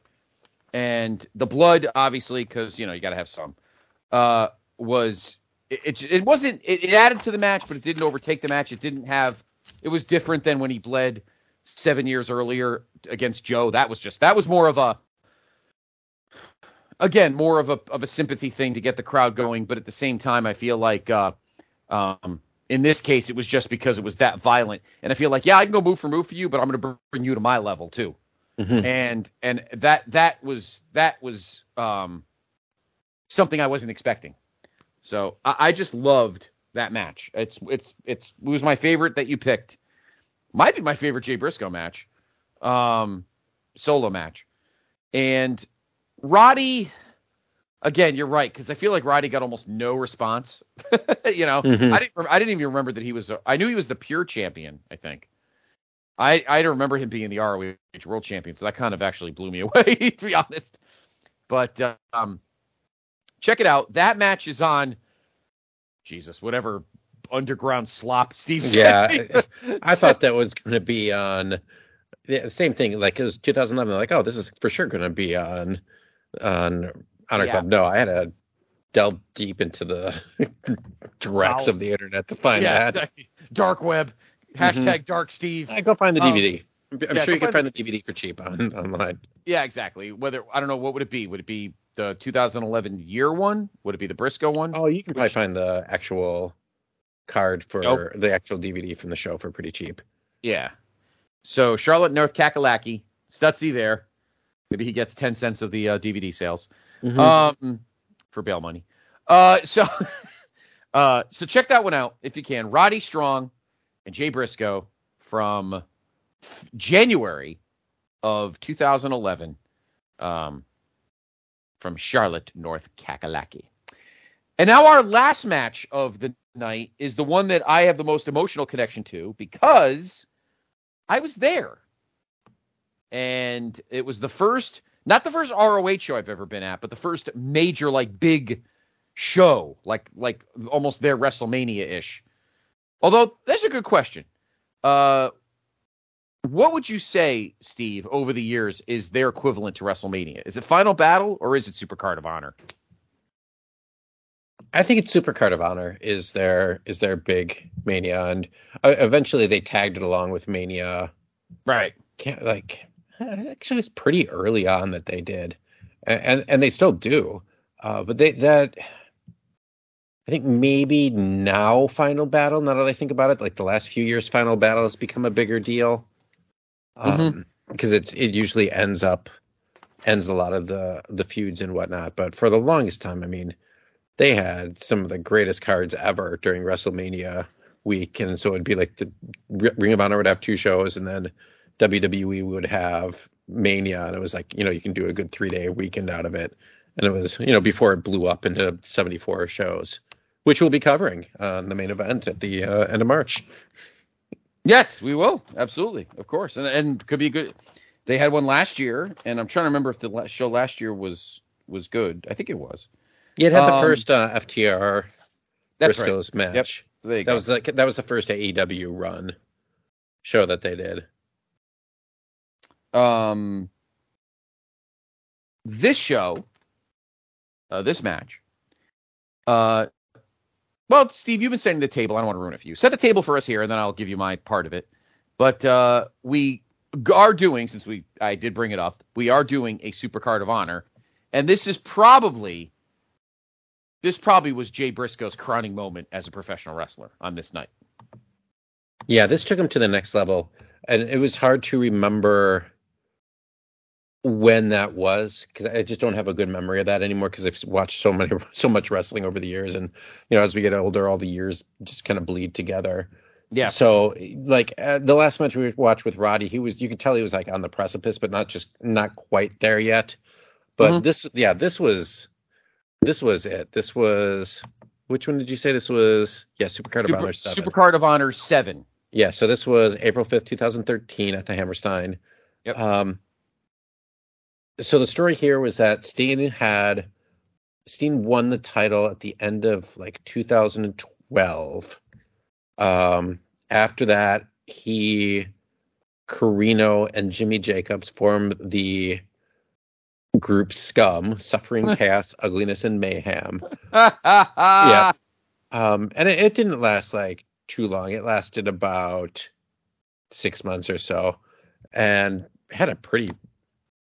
And the blood, obviously, because you know you got to have some. Uh, was it, it? It wasn't. It, it added to the match, but it didn't overtake the match. It didn't have. It was different than when he bled seven years earlier against Joe. That was just that was more of a. Again, more of a of a sympathy thing to get the crowd going, but at the same time, I feel like uh, um, in this case, it was just because it was that violent, and I feel like, yeah, I can go move for move for you, but I'm going to bring you to my level too. Mhm. And and that that was that was um, something I wasn't expecting. So I, I just loved that match. It's it's it's it was my favorite that you picked. Might be my favorite Jay Briscoe match, um, solo match, and Roddy. Again, you're right because I feel like Roddy got almost no response. you know, Mhm. I didn't. I didn't even remember that he was. A, I knew he was the pure champion. I think. I I don't remember him being the ROH World Champion, so that kind of actually blew me away, to be honest. But um, check it out. That match is on. Jesus, whatever underground slop Steve. Yeah. I thought that was going to be on yeah, the same thing. Like it was 2011. Like, oh, this is for sure going to be on on Honor Yeah. Club. No, I had to delve deep into the dregs of the internet to find yeah, that. exactly. dark web. Hashtag dark Steve. I go find the Um, DVD. I'm yeah, sure you can find find the DVD for cheap on online. Yeah, exactly. Whether I don't know what would it be. Would it be the 2011 year one? Would it be the Briscoe one? Oh, you can probably find the actual card for Oh. the actual DVD from the show for pretty cheap. Yeah. So Charlotte North Kakalaki, Stutzy there. Maybe he gets 10 cents of the uh, DVD sales. Mm-hmm. um for bail money uh so uh so check that one out if you can roddy strong and jay briscoe from f- january of 2011 um from charlotte north kakalaki and now our last match of the night is the one that i have the most emotional connection to because i was there and it was the first not the first ROH show I've ever been at, but the first major like big show, like like almost their WrestleMania ish. Although that's a good question. Uh, what would you say, Steve, over the years is their equivalent to WrestleMania? Is it Final Battle or is it Supercard of Honor? I think it's Super Card of Honor is their is their big Mania, and uh, eventually they tagged it along with Mania. Right. Can't like actually it's pretty early on that they did, and and, and they still do. Uh, but they that I think maybe now Final Battle. Now that I think about it, like the last few years, Final Battle has become a bigger deal. Um, because it's it usually ends up ends a lot of the the feuds and whatnot. But for the longest time, I mean, they had some of the greatest cards ever during WrestleMania week, and so it'd be like the Ring of Honor would have two shows, and then WWE would have Mania, and it was like you know you can do a good three day weekend out of it, and it was you know before it blew up into seventy four shows, which we'll be covering on the main event at the uh, end of March. Yes, we will. Absolutely. Of course. And and could be good. They had one last year, and I'm trying to remember if the show last year was was good. I think it was. Yeah, it had the Um, first uh, FTR That's right. Briscoes match. You That go. was like that was the first AEW run show that they did. um this show uh this match uh well steve you've been setting the table. I don't want to ruin it for you. Set the table for us here and then i'll give you my part of it. But uh we are doing since we i did bring it up we are doing a super card of honor. And this is probably this probably was jay briscoe's crowning moment as a professional wrestler on this night. Yeah, this took him to the next level, and it was hard to remember when that was because I just don't have a good memory of that anymore because I've watched so many so much wrestling over the years, and you know as we get older, all the years just kind of bleed together. yeah So like uh, the last match we watched with Roddy, he was you could tell he was like on the precipice, but not just not quite there yet. But Mhm. this, yeah, this was this was it. This was which one did you say this was? Yeah, Supercard of Honor seven. super card of honor 7 Yeah, so this was April 5th, 2013 at the Hammerstein. Yep. Um, so the story here was that Steen had Steen won the title at the end of like 2012. Um, after that, he, Corino, and Jimmy Jacobs formed the group Scum, Suffering, Chaos, Ugliness, and Mayhem. yeah. Um, and it, it didn't last like too long. It lasted about six months or so, and had a pretty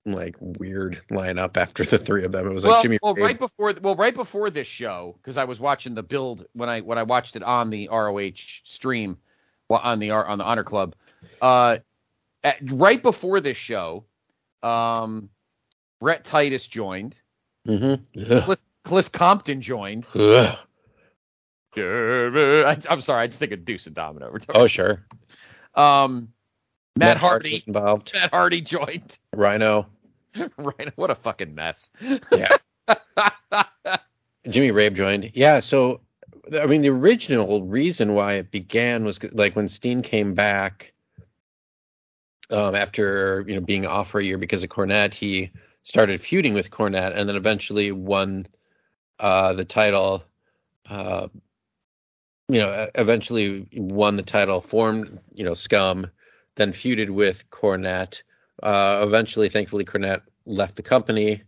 like weird lineup after the three of them. It was well, like Jimmy. well, Reed. right before well, right before this show, because I was watching the build when I when I watched it on the ROH stream, well, on the on the Honor Club, uh, at, right before this show, um, Rhett Titus joined, Mm-hmm. Cliff, Cliff Compton joined. Ugh. I, I'm sorry, I just think of Deuce and Domino. Oh sure. Um, Matt, Hardy, was involved. Matt Hardy joined. Rhino. Rhino. what a fucking mess. Yeah. Jimmy Rave joined. Yeah. So, I mean, the original reason why it began was like when Steen came back um, after you know being off for a year because of Cornette, he started feuding with Cornette, and then eventually won uh, the title. Uh, you know, eventually won the title, formed you know Scum, then feuded with Cornette. Uh, eventually, thankfully, Cornette left the company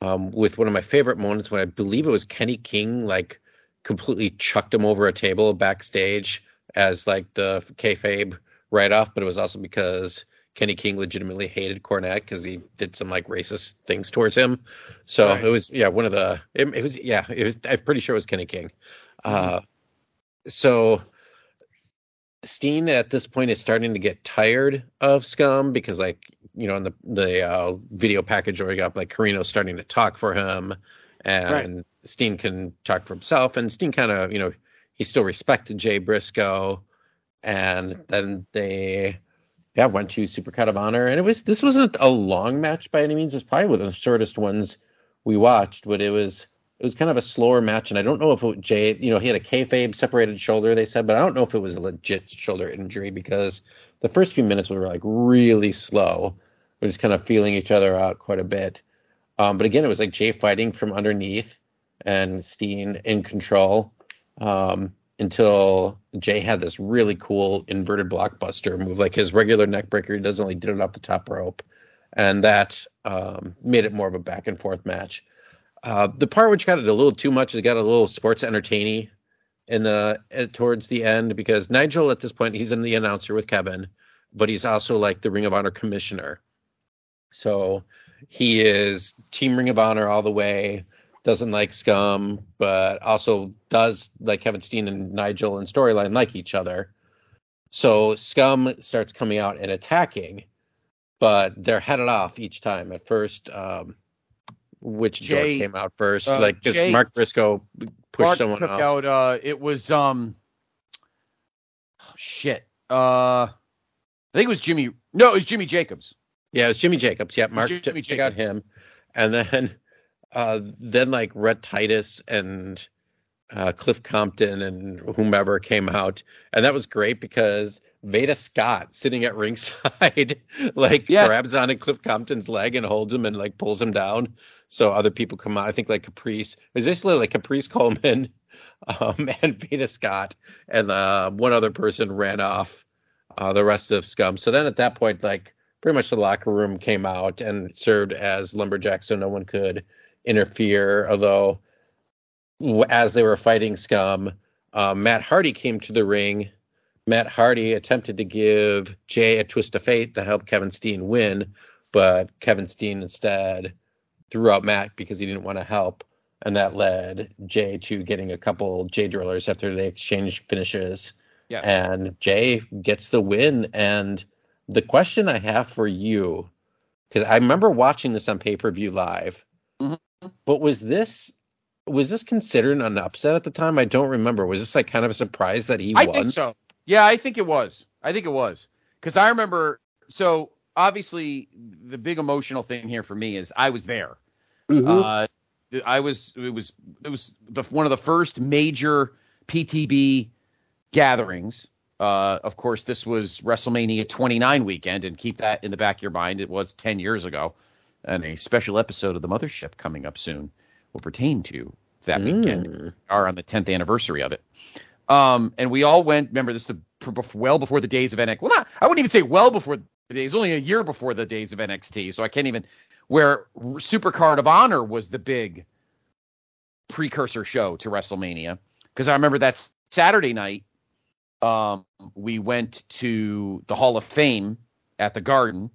um, with one of my favorite moments when I believe it was Kenny King, like completely chucked him over a table backstage as like the kayfabe write off, but it was also because Kenny King legitimately hated Cornette because he did some like racist things towards him. So Right. it was yeah one of the it, it was yeah it was I'm pretty sure it was Kenny King. Uh, so Steen at this point is starting to get tired of Scum because like you know in the the uh, video package where we got like Corino's starting to talk for him and Steen can talk for himself and Steen kind of you know he still respected Jay Briscoe and then they yeah went to Supercard of Honor and it was this wasn't a long match by any means. It's probably one of the shortest ones we watched but it was it was kind of a slower match, and I don't know if it, Jay, you know, he had a kayfabe separated shoulder, they said, but I don't know if it was a legit shoulder injury because the first few minutes were like really slow. We're just kind of feeling each other out quite a bit. Um, but again, it was like Jay fighting from underneath and Steen in control um, until Jay had this really cool inverted blockbuster move, like his regular neck breaker. He doesn't only did it off the top rope, and that um, made it more of a back and forth match. Uh, the part which got it a little too much is got a little sports entertaining in the uh, towards the end because Nigel at this point he's in the announcer with Kevin, but he's also like the Ring of Honor commissioner. So he is Team Ring of Honor all the way. Doesn't like Scum, but also does like Kevin Steen and Nigel and storyline like each other. So Scum starts coming out and attacking, but they're headed off each time. At first, um, which Jay- door came out first? uh, like, because Jay- Mark Briscoe pushed Mark someone took off. out. Uh, it was um, oh, shit. Uh, I think it was Jimmy. No, it was Jimmy Jacobs. Yeah, it was Jimmy Jacobs. Yeah, Mark Jimmy took took out him, and then uh, then like Rhett Titus and uh, Cliff Compton and whomever came out, and that was great because Veda Scott sitting at ringside like Yes. grabs onto Cliff Compton's leg and holds him and like pulls him down. So other people come out. I think like Caprice. It was basically like Caprice Coleman um, and Veda Scott, and uh, one other person ran off uh, the rest of Scum. So then at that point, like pretty much the locker room came out and served as lumberjack, so no one could interfere. Although, as they were fighting Scum, uh, Matt Hardy came to the ring. Matt Hardy attempted to give Jay a twist of fate to help Kevin Steen win, but Kevin Steen instead threw out Matt because he didn't want to help. And that led Jay to getting a couple Jay drillers after they exchanged finishes Yes. and Jay gets the win. And the question I have for you, because I remember watching this on pay per view live, Mhm. but was this was this considered an upset at the time? I don't remember. Was this like kind of a surprise that he I won? think so. Yeah, I think it was. I think it was because I remember. So obviously, the big emotional thing here for me is I was there. Mhm. Uh, I was. It was. It was the one of the first major PTB gatherings. Uh, of course, this was WrestleMania 29 weekend, and keep that in the back of your mind. It was 10 years ago. and a special episode of the Mothership coming up soon will pertain to that Mm. weekend. Are on the 10th anniversary of it. Um, and we all went. Remember, this is the, well before the days of NXT. Well, not I wouldn't even say well before days. Only a year before the days of NXT. So I can't even. Where Supercard of Honor was the big precursor show to WrestleMania. Because I remember that Saturday night, um, we went to the Hall of Fame at the Garden,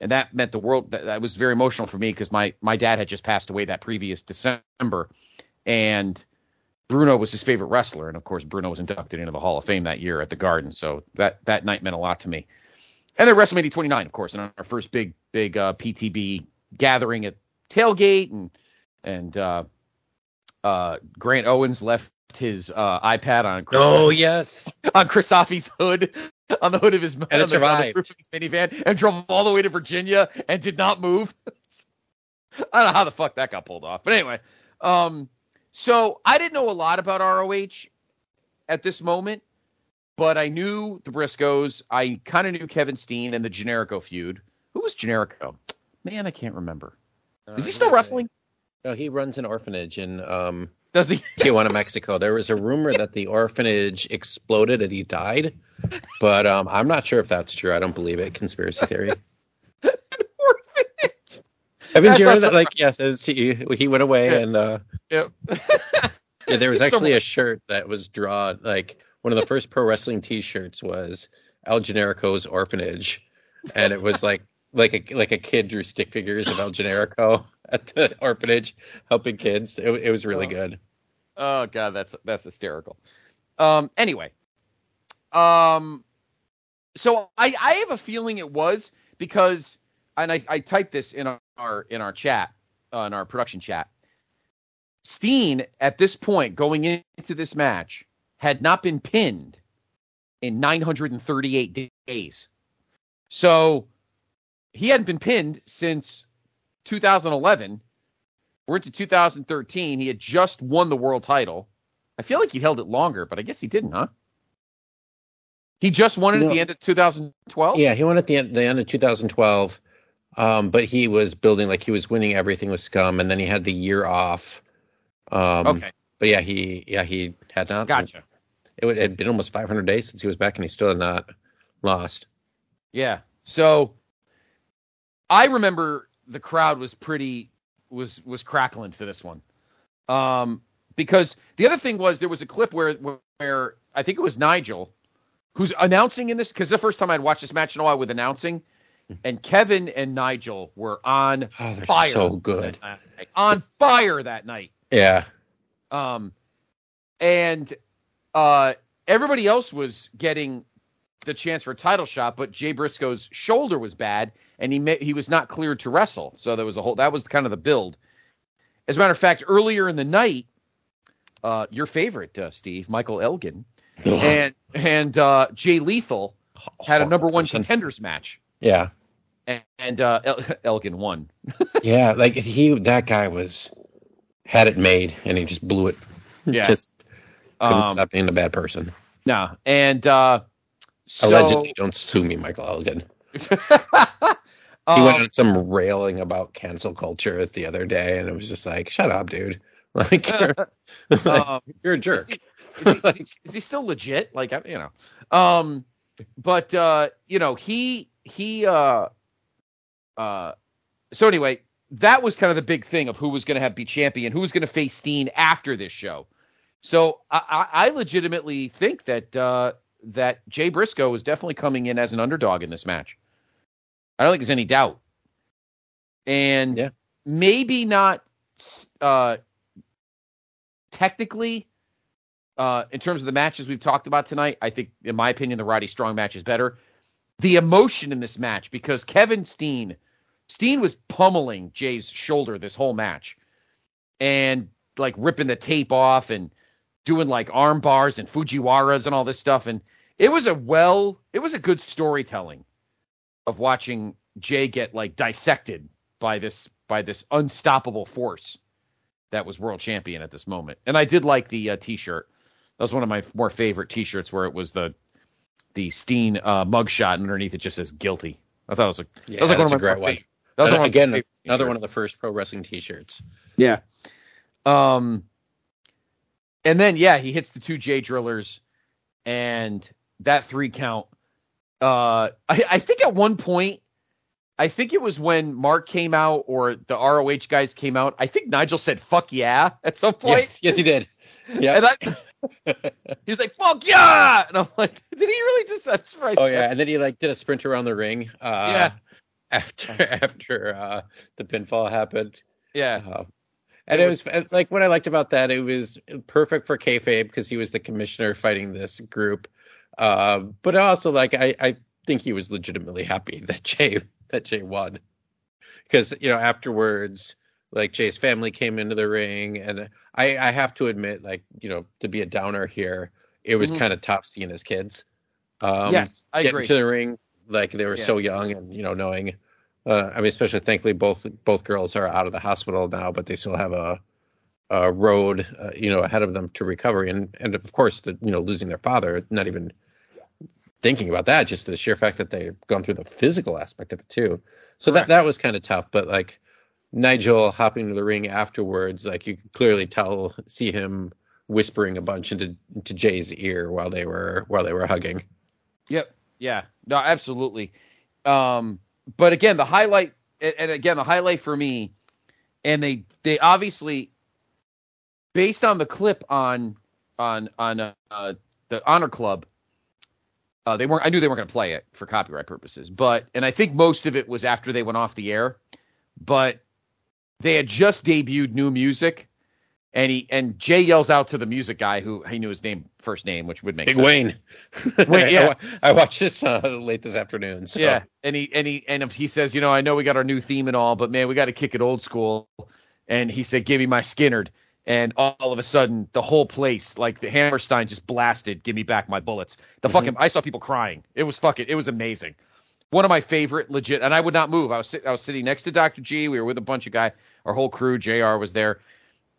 and that meant the world. That, that was very emotional for me because my my dad had just passed away that previous December, and Bruno was his favorite wrestler, and of course Bruno was inducted into the Hall of Fame that year at the Garden. So that that night meant a lot to me. And then WrestleMania 29, of course, and our first big big uh, PTB gathering at tailgate, and and uh, uh, Grant Owens left his uh, iPad on Chris, Oh yes. on Chris Offey's hood, on the hood of his on it the- on the roof of his minivan, and drove all the way to Virginia and did not move. I don't know how the fuck that got pulled off, but anyway, um, so I didn't know a lot about ROH at this moment, but I knew the Briscoes. I kind of knew Kevin Steen and the Generico feud. Who was Generico? Man, I can't remember. Is he still wrestling? No, he runs an orphanage in um, Does he? Tijuana, Mexico. There was a rumor that the orphanage exploded and he died, but um, I'm not sure if that's true. I don't believe it. Conspiracy theory. That's you heard that? Like, yeah, there's- he he went away Yeah. and uh, Yep. yeah, there was Someone- actually a shirt that was drawn. Like one of the first pro wrestling T-shirts was El Generico's orphanage, and it was like like a like a kid drew stick figures of El Generico at the orphanage helping kids. It, it was really Oh. good. Oh god, that's that's hysterical. Um anyway. Um so I I have a feeling it was because and I I typed this in our in our chat, uh, in our production chat. Steen at this point going into this match had not been pinned in 938 days. So he hadn't been pinned since 2011 we're into 2013. He had just won the world title. I feel like he held it longer, but I guess he didn't, huh? He just won it at the end of 2012. Yeah, he won at the end, the end of 2012, um, but he was building like he was winning everything with Scum, and then he had the year off. Um, Okay, But yeah, he yeah he had not. gotcha. It, it had been almost 500 days since he was back, and he still had not lost. Yeah. So I remember the crowd was pretty was was crackling for this one. Um because the other thing was there was a clip where where I think it was Nigel who's announcing in this cuz the first time I'd watched this match in a while with announcing and Kevin and Nigel were on Oh, fire. so good. On fire that night. Yeah, Um, and uh, everybody else was getting the chance for a title shot, but Jay Briscoe's shoulder was bad, and he ma- he was not cleared to wrestle. So there was a whole that was kind of the build. As a matter of fact, earlier in the night, uh, your favorite uh, Steve Michael Elgin and and uh, Jay Lethal had a number one contenders match, Yeah, and, and uh, El- Elgin won. yeah. Like he, that guy was had it made, and he just blew it. Yeah. just couldn't Um, stop being a bad person. no, and uh, so, Allegedly, don't sue me, Michael Elgin. He Um, went on some railing about cancel culture the other day, and it was just like, shut up, dude. Like you're, um, you're a jerk. Is he, is, he, is, he, is he still legit? Like you know, um, but uh, you know he he uh, uh, so anyway, that was kind of the big thing of who was going to have be champion, who was going to face Steen after this show. So I, I, legitimately think that uh, that Jay Briscoe is definitely coming in as an underdog in this match. I don't think there's any doubt, and Yeah. maybe not uh, technically uh, in terms of the matches we've talked about tonight, I think, in my opinion, the Roddy Strong match is better. The emotion in this match, because Kevin Steen, Steen was pummeling Jay's shoulder this whole match, and like ripping the tape off and doing like arm bars and Fujiwaras and all this stuff, and it was a well, it was a good storytelling of watching Jay get like dissected by this by this unstoppable force that was world champion at this moment. And I did like the uh, t-shirt. That was one of my more favorite t-shirts where it was the the Steen uh, mugshot and underneath it just says guilty. I thought it was like Yeah, that was like one of a my great more one. fa- That was And one again, another t-shirts. one of the first pro wrestling T-shirts. Yeah. Um and then yeah, he hits the two Jay Drillers and that three count. Uh I, I think at one point I think it was when Mark came out or the ROH guys came out. I think Nigel said fuck yeah at some point. Yes, yes, he did. Yeah. And I he was like, fuck yeah! And I'm like, did he really just I'm surprised. oh yeah, and then he like did a sprint around the ring. Uh, Yeah. After after uh, the pinfall happened. Yeah. Uh, and It it was, uh, like what I liked about that. It was perfect for kayfabe because he was the commissioner fighting this group. Uh, but also, like I, I think he was legitimately happy that Jay that Jay won because you know afterwards, like Jay's family came into the ring, and I, I have to admit, like you know, to be a downer here, it was Mhm. kind of tough seeing his kids. Um, yes, I getting agree. to the ring like they were Yeah. so young and you know knowing uh, I mean especially thankfully both both girls are out of the hospital now but they still have a a road uh, you know ahead of them to recovery and and of course the you know losing their father not even thinking about that just the sheer fact that they've gone through the physical aspect of it too so Correct. that that was kind of tough but like Nigel hopping into the ring afterwards like you could clearly tell see him whispering a bunch into into Jay's ear while they were while they were hugging Yep. Yeah. No, absolutely. Um, but again, the highlight, and again, the highlight for me, and they they obviously, based on the clip on on on uh, the Honor Club, uh, they weren't. I knew they weren't going to play it for copyright purposes, but and I think most of it was after they went off the air, but they had just debuted new music. And he and Jay yells out to the music guy who he knew his name first name, which would make Big sense. Wayne. Wait, yeah. I, I watched this uh, late this afternoon. So. Yeah, and he and he and he says, you know, I know we got our new theme and all, but man, we got to kick it old school. And he said, "Give me my Skynyrd." And all of a sudden, the whole place, like the Hammerstein, just blasted. Give me back my bullets. The Mhm. fucking, I saw people crying. It was fucking, it was amazing. One of my favorite, legit. And I would not move. I was I was sitting next to Dr. G. We were with a bunch of guy. Our whole crew, Jr. was there,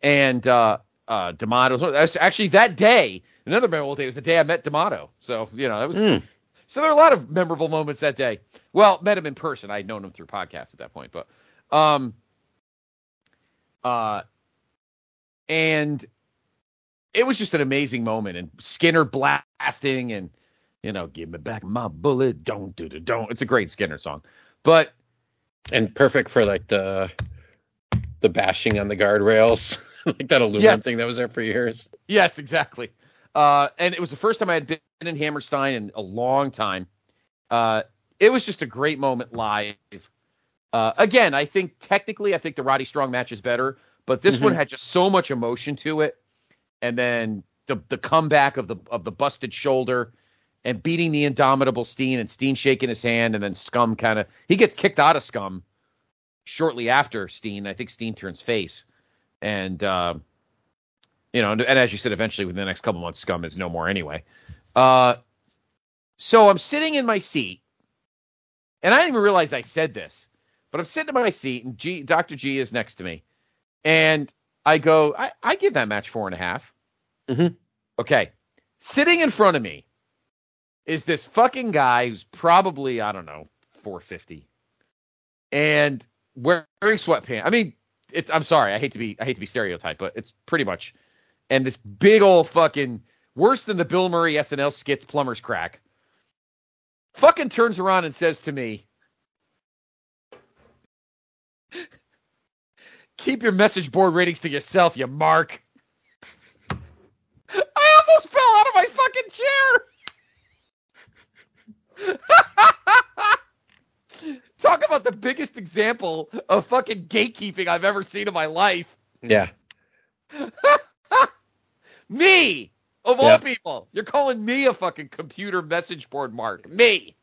and uh, uh, D'Amato. Actually, that day, another memorable day was the day I met D'Amato. So you know, that was Mm. so there are a lot of memorable moments that day. Well, met him in person. I'd known him through podcasts at that point, but um uh and it was just an amazing moment and Skynyrd blasting and you know, give me back my bullet, don't do the don't. It's a great Skynyrd song. But And perfect for like the the bashing on the guardrails, like that aluminum Yes. thing that was there for years. Yes, exactly. Uh, and it was the first time I had been in Hammerstein in a long time. Uh, it was just a great moment live. Uh, again, I think technically, I think the Roddy Strong match is better, but this one Mhm. had just so much emotion to it. And then the the comeback of the of the busted shoulder and beating the indomitable Steen and Steen shaking his hand and then Scum kind of he gets kicked out of Scum shortly after Steen. I think Steen turns face, and. Uh, you know, and, and as you said, eventually within the next couple months, Scum is no more anyway. Uh, so I'm sitting in my seat, and I didn't even realize I said this, but I'm sitting in my seat, and G, Dr. G is next to me, and I go, I, I give that match four and a half. Mhm. Okay, sitting in front of me is this fucking guy who's probably I don't know 450, and wearing sweatpants. I mean, it's I'm sorry, I hate to be I hate to be stereotyped, but it's pretty much and this big old fucking worse than the Bill Murray SNL skits plumber's crack. Fucking turns around and says to me, "Keep your message board ratings to yourself, you mark." I almost fell out of my fucking chair. Talk about the biggest example of fucking gatekeeping I've ever seen in my life. Yeah. Me, of all Yeah. people, you're calling me a fucking computer message board mark. Me.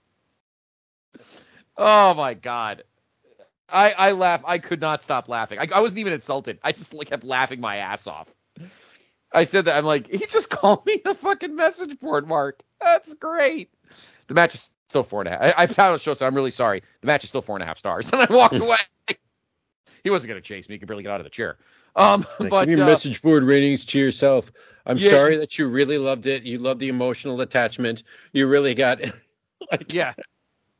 Oh my god. I I laugh. I could not stop laughing. I, I wasn't even insulted. I just like, kept laughing my ass off. I said that I'm like he just called me a fucking message board mark. That's great. The match is still four and a half. I, I found show, so I'm really sorry. The match is still four and a half stars, and I walked away. He wasn't gonna chase me. He could barely get out of the chair. Um, Like, but your uh, message board ratings to yourself. I'm Yeah. sorry that you really loved it. You loved the emotional attachment. You really got like, Yeah.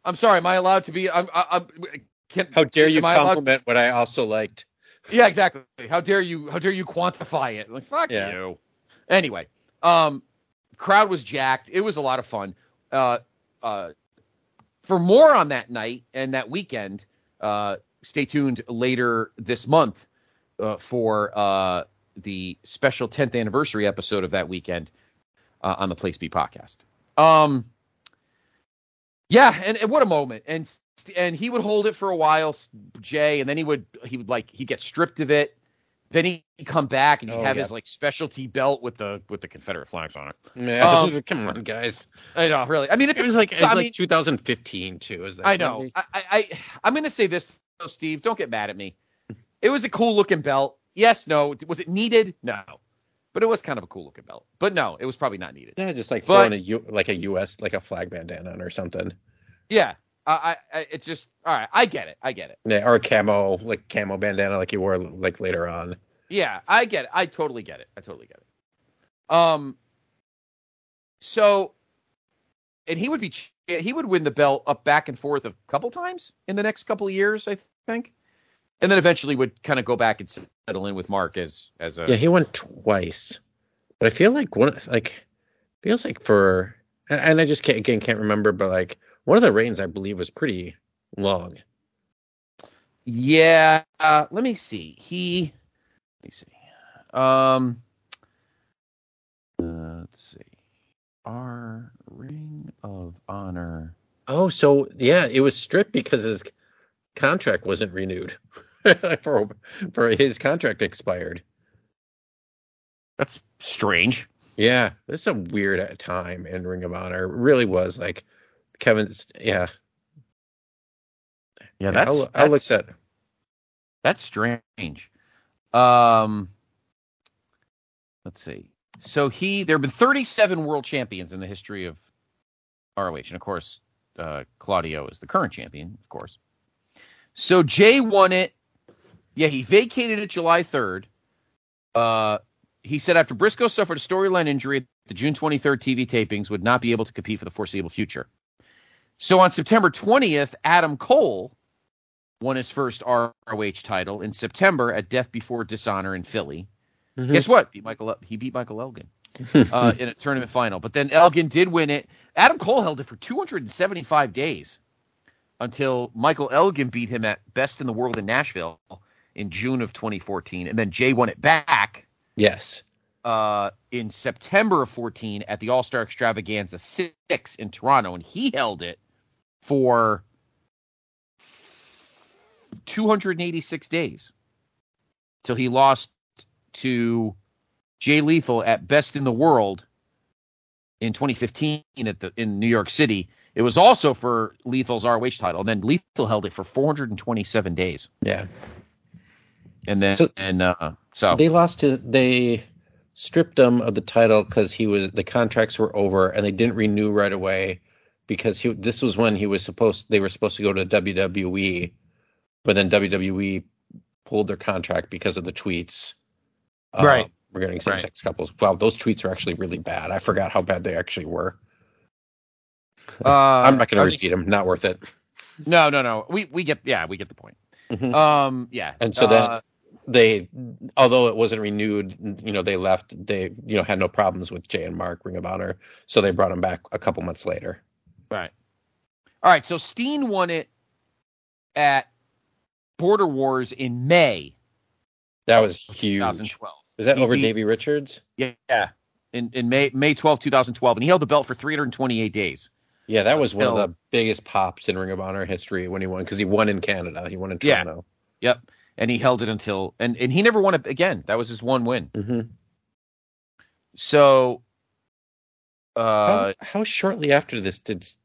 I'm sorry. Am I allowed to be? I'm. I- I'm. can, How dare you allowed to- compliment what I also liked? Yeah, exactly. How dare you? How dare you quantify it? Like fuck Yeah. you. Anyway, um, crowd was jacked. It was a lot of fun. Uh, uh, for more on that night and that weekend, uh, stay tuned later this month uh, for uh, the special 10th anniversary episode of that weekend uh, on the Place B podcast. Um, yeah, and, and what a moment! And and he would hold it for a while, Jay, and then he would he would like he'd get stripped of it. Then he'd come back and he'd Oh, have yeah. his like specialty belt with the with the Confederate flags on it. Yeah, Um, come on, guys. I know, really. I mean, it's It was like it was I like mean- 2015 too. Is that? I know. I, I, I'm gonna say this though, Steve. Don't get mad at me. It was a cool looking belt. Yes, no. Was it needed? No. But it was kind of a cool looking belt. But no, it was probably not needed. Yeah, just like But- throwing a U, like a U.S. like a flag bandana or something. Yeah. I, I, I it just all right. I get it. I get it. Yeah, or a camo like camo bandana like you wore like later on. Yeah, I get it. I totally get it. I totally get it. Um. So, and he would be he would win the belt up back and forth a couple times in the next couple of years, I think, and then eventually would kind of go back and settle in with Mark as as a Yeah, he won twice, but I feel like one like feels like for and I just can't again can't remember, but like one of the reigns I believe was pretty long. Yeah, uh, let me see. He, let me see. Um, uh, let's see. Our Ring of Honor. Oh, so yeah, it was stripped because his contract wasn't renewed. for for his contract expired. That's strange. Yeah, there's some weird time in Ring of Honor. It really was like Kevin's. Yeah, Yeah, that's I'll, I'll look that's- that. That's strange. Um, let's see. So he, there have been 37 world champions in the history of ROH, and of course, uh, Claudio is the current champion, of course. So Jay won it. Yeah, he vacated it July 3rd. Uh, he said after Briscoe suffered a storyline injury at the June 23rd TV tapings, would not be able to compete for the foreseeable future. So on September 20th, Adam Cole won his first ROH title in September at Death Before Dishonor in Philly. Mhm. Guess what? Beat Michael. He beat Michael Elgin uh, in a tournament final. But then Elgin did win it. Adam Cole held it for 275 days until Michael Elgin beat him at Best in the World in Nashville in June of 2014, and then Jay won it back yes. uh, in September of 14 at the All Star Extravaganza Six in Toronto, and he held it for 286 days till he lost to Jay Lethal at Best in the World in 2015 at the in New York City. It was also for Lethal's ROH title, and then Lethal held it for 427 days, Yeah. and then So- and uh, so They lost to they stripped him of the title because he was the contracts were over and they didn't renew right away because he this was when he was supposed they were supposed to go to WWE, but then WWE pulled their contract because of the tweets. uh, Right. regarding same sex couples. Wow, those tweets are actually really bad. I forgot how bad they actually were. uh, I'm not going to repeat them. Not worth it. No, no, no. We we get yeah, we get the point. Mhm. Um, yeah. And so then- uh, they although it wasn't renewed you know they left they you know had no problems with jay and mark ring of honor so they brought him back a couple months later right. All right. So Steen won it at Border Wars in May that was huge 2012. is that He over beat- davey richards Yeah. In in May May 12, 2012, and he held the belt for 328 days. yeah that was one of the biggest pops in ring of honor history when he won because he won in canada he won in Toronto. Yeah. Yep. And he held it until and and he never won it again. That was his one win. hmm So uh how, how shortly after this did did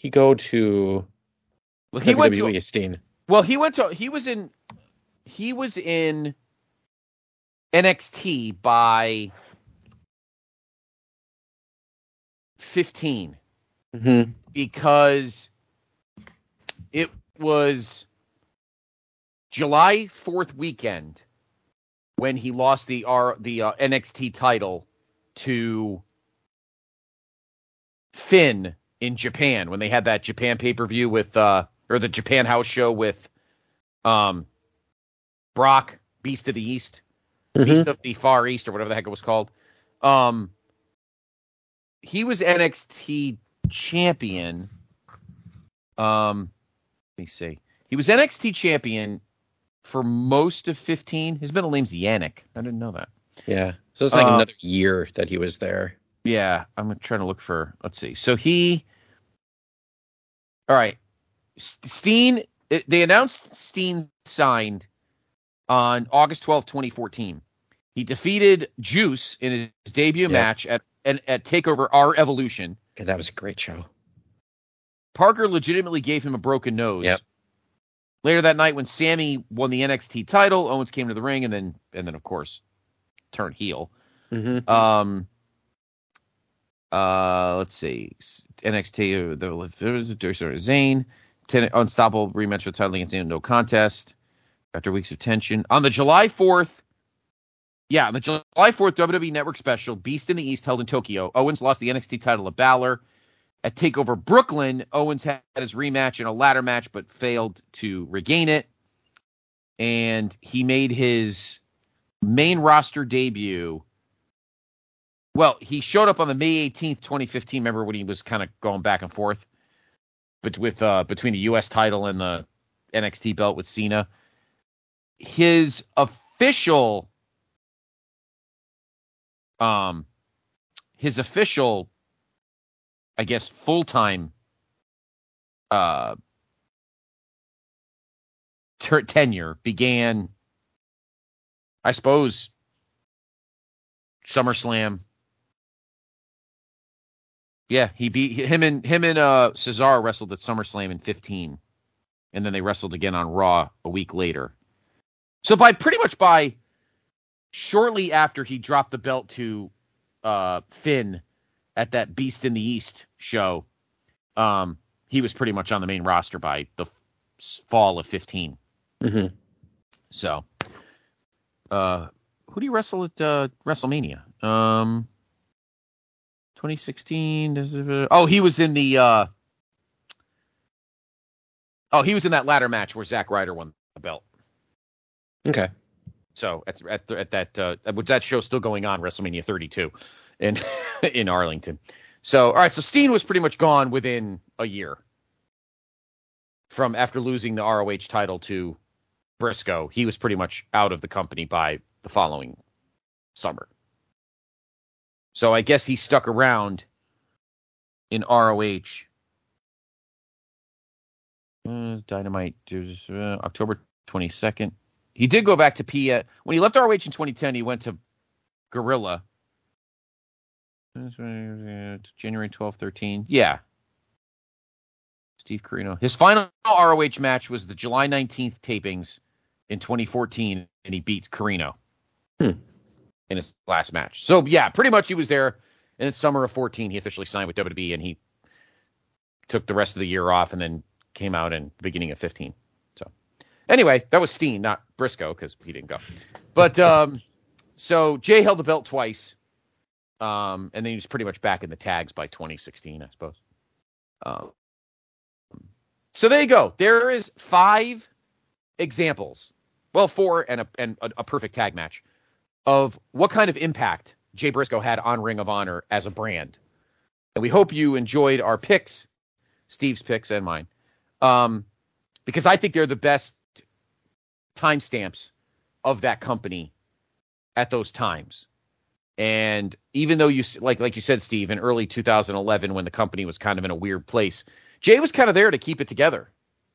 he go to well, he went to WWE Steen? Well, he went to he was in he was in NXT by 15 Mm-hmm. because it was July 4th weekend when he lost the R the uh, NXT title to Finn in Japan when they had that Japan pay-per-view with uh or the Japan House show with um Brock, Beast of the East, Mhm. Beast of the Far East, or whatever the heck it was called. Um, he was NXT champion. Um, let me see. He was NXT champion for most of 15. His middle name's Yannick. I didn't know that. Yeah. So it's like Uh, another year that he was there. Yeah, I'm trying to look for. Let's see. So he. All right, Steen. They announced Steen signed on August 12th, 2014. He defeated Juice in his debut match at, at at Takeover R Evolution. God, that was a great show. Parker legitimately gave him a broken nose. Yep. Later that night, when Sami won the NXT title, Owens came to the ring and then and then of course turned heel. Mm-hmm. Um. Uh, let's see. NXT. uh, The Zayn. Ten, unstoppable rematch the title against Zayn. No contest. After weeks of tension on the July fourth. Yeah, on the July 4th WWE Network special, Beast in the East, held in Tokyo. Owens lost the NXT title to Balor. At TakeOver Brooklyn, Owens had his rematch in a ladder match, but failed to regain it. And he made his main roster debut. Well, he showed up on the May 18th, 2015. Remember when he was kind of going back and forth but with uh, between the US title and the NXT belt with Cena. His official um his official I guess full-time uh ter- tenure began I suppose SummerSlam. Yeah, he beat him and him and uh Cesaro wrestled at SummerSlam in 15. And then they wrestled again on Raw a week later. So by pretty much by shortly after he dropped the belt to uh Finn at that Beast in the East show, um he was pretty much on the main roster by the f- fall of 15. Mm-hmm. So, uh, who do you wrestle at uh, WrestleMania? Um, 2016. Oh, he was in the. Uh, oh, he was in that ladder match where Zack Ryder won the belt. Okay. So at at, the- at that uh, that show still going on, WrestleMania 32, in in Arlington. So all right, so Steen was pretty much gone within a year from after losing the ROH title to Briscoe. He was pretty much out of the company by the following summer. So I guess he stuck around in ROH. Uh, Dynamite uh, October 22nd. He did go back to P. uh, When he left ROH in 2010, he went to Guerrilla. January 12, 13. Yeah. Steve Corino. His final ROH match was the July 19th tapings in 2014, and he beats Corino Hmm. In his last match. So, yeah, pretty much he was there. In summer of 14, he officially signed with WWE, and he took the rest of the year off and then came out in the beginning of 15. So, anyway, that was Steen, not Briscoe, because he didn't go. But um, so Jay held the belt twice, um, and then he was pretty much back in the tags by 2016, I suppose. Um, so there you go. There is five examples, well, four and a and a, a perfect tag match of what kind of impact Jay Briscoe had on Ring of Honor as a brand. And we hope you enjoyed our picks, Steve's picks and mine, um, because I think they're the best timestamps of that company at those times. And even though you like like you said, Steve, in early 2011, when the company was kind of in a weird place, Jay was kind of there to keep it together,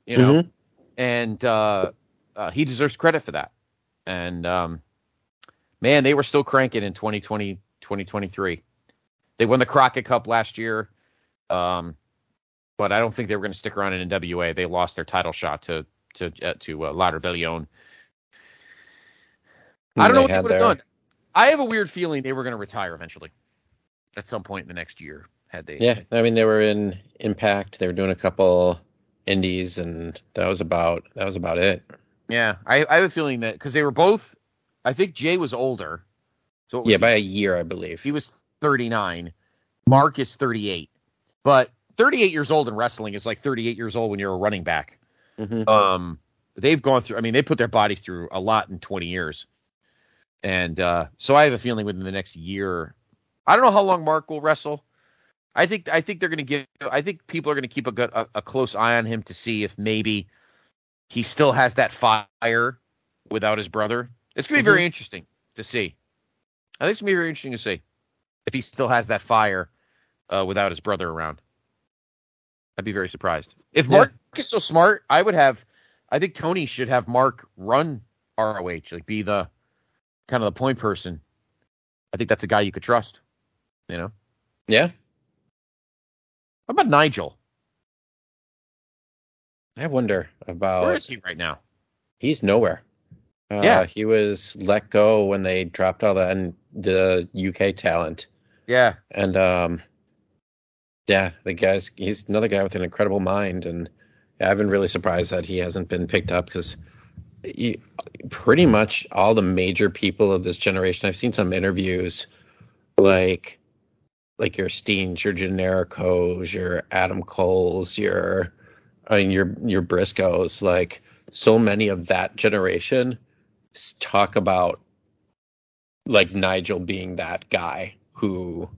you know, Mhm. and uh, uh, he deserves credit for that. And um, man, they were still cranking in 2020, 2023. They won the Crockett Cup last year, um, but I don't think they were going to stick around in NWA. They lost their title shot to to uh, to uh, La Rebelión. I don't know what they would have done. I have a weird feeling they were going to retire eventually, at some point in the next year. Had they? Yeah, I mean they were in Impact. They were doing a couple indies, and that was about that was about it. Yeah, I, I have a feeling that because they were both. I think Jay was older, so it was Yeah, by a year, I believe. he was 39. Mark is 38, but 38 years old in wrestling is like 38 years old when you're a running back. Mhm. Um, they've gone through. I mean, they put their bodies through a lot in 20 years, and uh, so I have a feeling within the next year, I don't know how long Mark will wrestle. I think I think they're going to give. I think people are going to keep a, good, a a close eye on him to see if maybe he still has that fire without his brother. It's going to be very interesting to see. I think it's going to be very interesting to see if he still has that fire uh, without his brother around. I'd be very surprised. If Yeah. Mark is so smart, I would have. I think Tony should have Mark run ROH, like be the kind of the point person. I think that's a guy you could trust. You know, Yeah, how about Nigel? I wonder about. Where is he right now? He's nowhere. Uh, Yeah. he was let go when they dropped all the N- the UK talent, Yeah, and um, yeah, the guy's he's another guy with an incredible mind, and yeah, I've been really surprised that he hasn't been picked up because pretty much all the major people of this generation. I've seen some interviews, like like your Steens, your Genericos, your Adam Coles, your I mean your your Briscoes, like so many of that generation talk about like Nigel being that guy who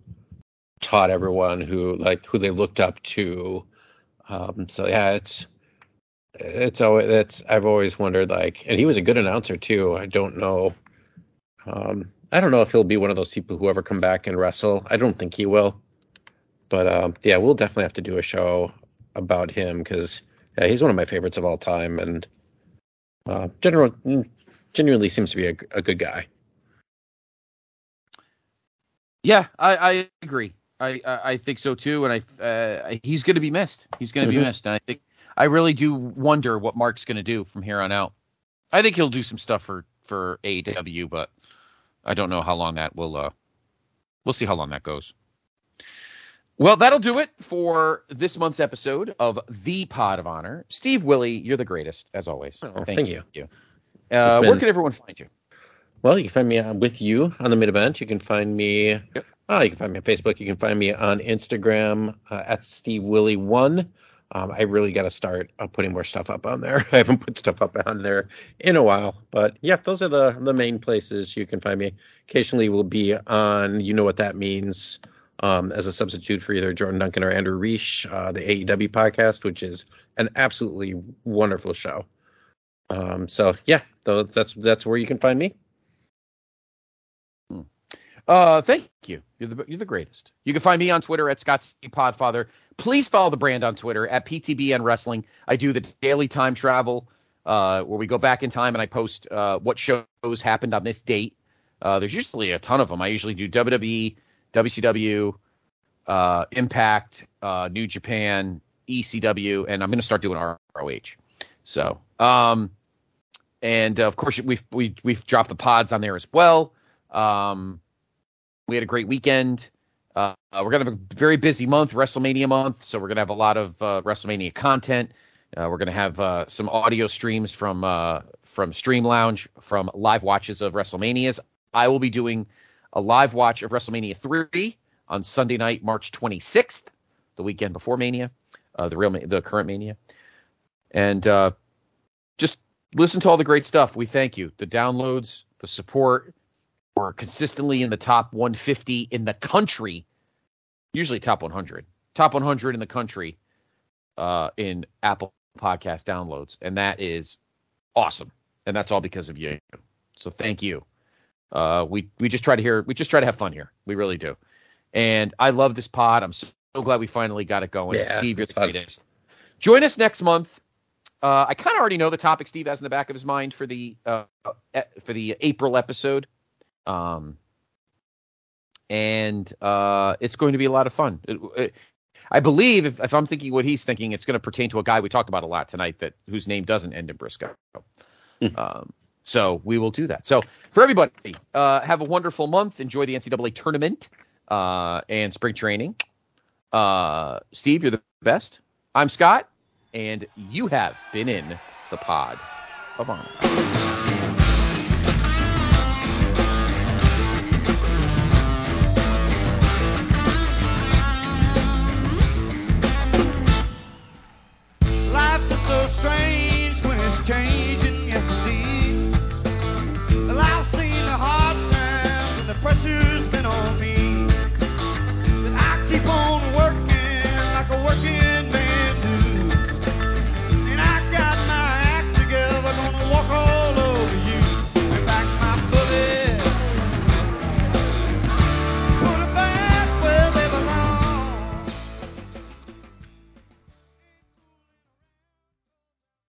taught everyone who like who they looked up to. Um, so yeah, it's it's always that's I've always wondered like, and he was a good announcer too. I don't know. Um, I don't know if he'll be one of those people who ever come back and wrestle. I don't think he will. But um, yeah, we'll definitely have to do a show about him because yeah, he's one of my favorites of all time, and uh, general genuinely seems to be a, a good guy. yeah, I, I agree. I, I I think so too, and I uh, he's going to be missed. He's going to Mhm. be missed, and I think I really do wonder what Mark's going to do from here on out. I think he'll do some stuff for for AEW, but I don't know how long that will. Uh, we'll see how long that goes. Well, that'll do it for this month's episode of the Pod of Honor. Steve Willie, you're the greatest as always. Oh, thank you. Uh, It's Where can everyone find you? Well, you can find me uh, with you on the mid event. You can find me. Yep. Oh, you can find me on Facebook. You can find me on Instagram uh, at Steve Willie One. Um, I really got to start uh, putting more stuff up on there. I haven't put stuff up on there in a while, but yeah, those are the the main places you can find me. Occasionally, we'll be on. You know what that means. Um, as a substitute for either Jordan Duncan or Andrew Reich, uh, the AEW podcast, which is an absolutely wonderful show. Um, so yeah, tho- that's that's where you can find me. Uh, thank you. You're the you're the greatest. You can find me on Twitter at Scott C. Podfather. Please follow the brand on Twitter at PTBN Wrestling. I do the daily time travel, uh, where we go back in time and I post uh, what shows happened on this date. Uh, there's usually a ton of them. I usually do WWE, WCW, uh, Impact, uh, New Japan, ECW, and I'm going to start doing ROH. So, um, and uh, of course we've we, we've dropped the pods on there as well. Um, we had a great weekend. Uh, uh, we're gonna have a very busy month, WrestleMania month, so we're gonna have a lot of uh, WrestleMania content. Uh, we're gonna have uh, some audio streams from from Stream Lounge, from live watches of WrestleManias. I will be doing a live watch of WrestleMania three on Sunday night, March 26th, the weekend before Mania, the real the current Mania, and just listen to all the great stuff. We thank you. The downloads, the support. We're consistently in the top 150 in the country, usually top 100, top 100 in the country uh, in Apple Podcast downloads, and that is awesome. And that's all because of you. So thank you. Uh, we we just try to hear, we just try to have fun here. We really do. And I love this pod. I'm so, glad we finally got it going. Yeah, Steve, you're the greatest. Join us next month. Uh, I kind of already know the topic Steve has in the back of his mind for the uh, for the April episode. Um, and uh, it's going to be a lot of fun. It- it- I believe, if, if I'm thinking what he's thinking, it's going to pertain to a guy we talked about a lot tonight that whose name doesn't end in Briscoe. um, so we will do that. So for everybody, uh, have a wonderful month. Enjoy the NCAA tournament uh, and spring training. Uh, Steve, you're the best. I'm Scott, and you have been in the pod. Bye bye. changed.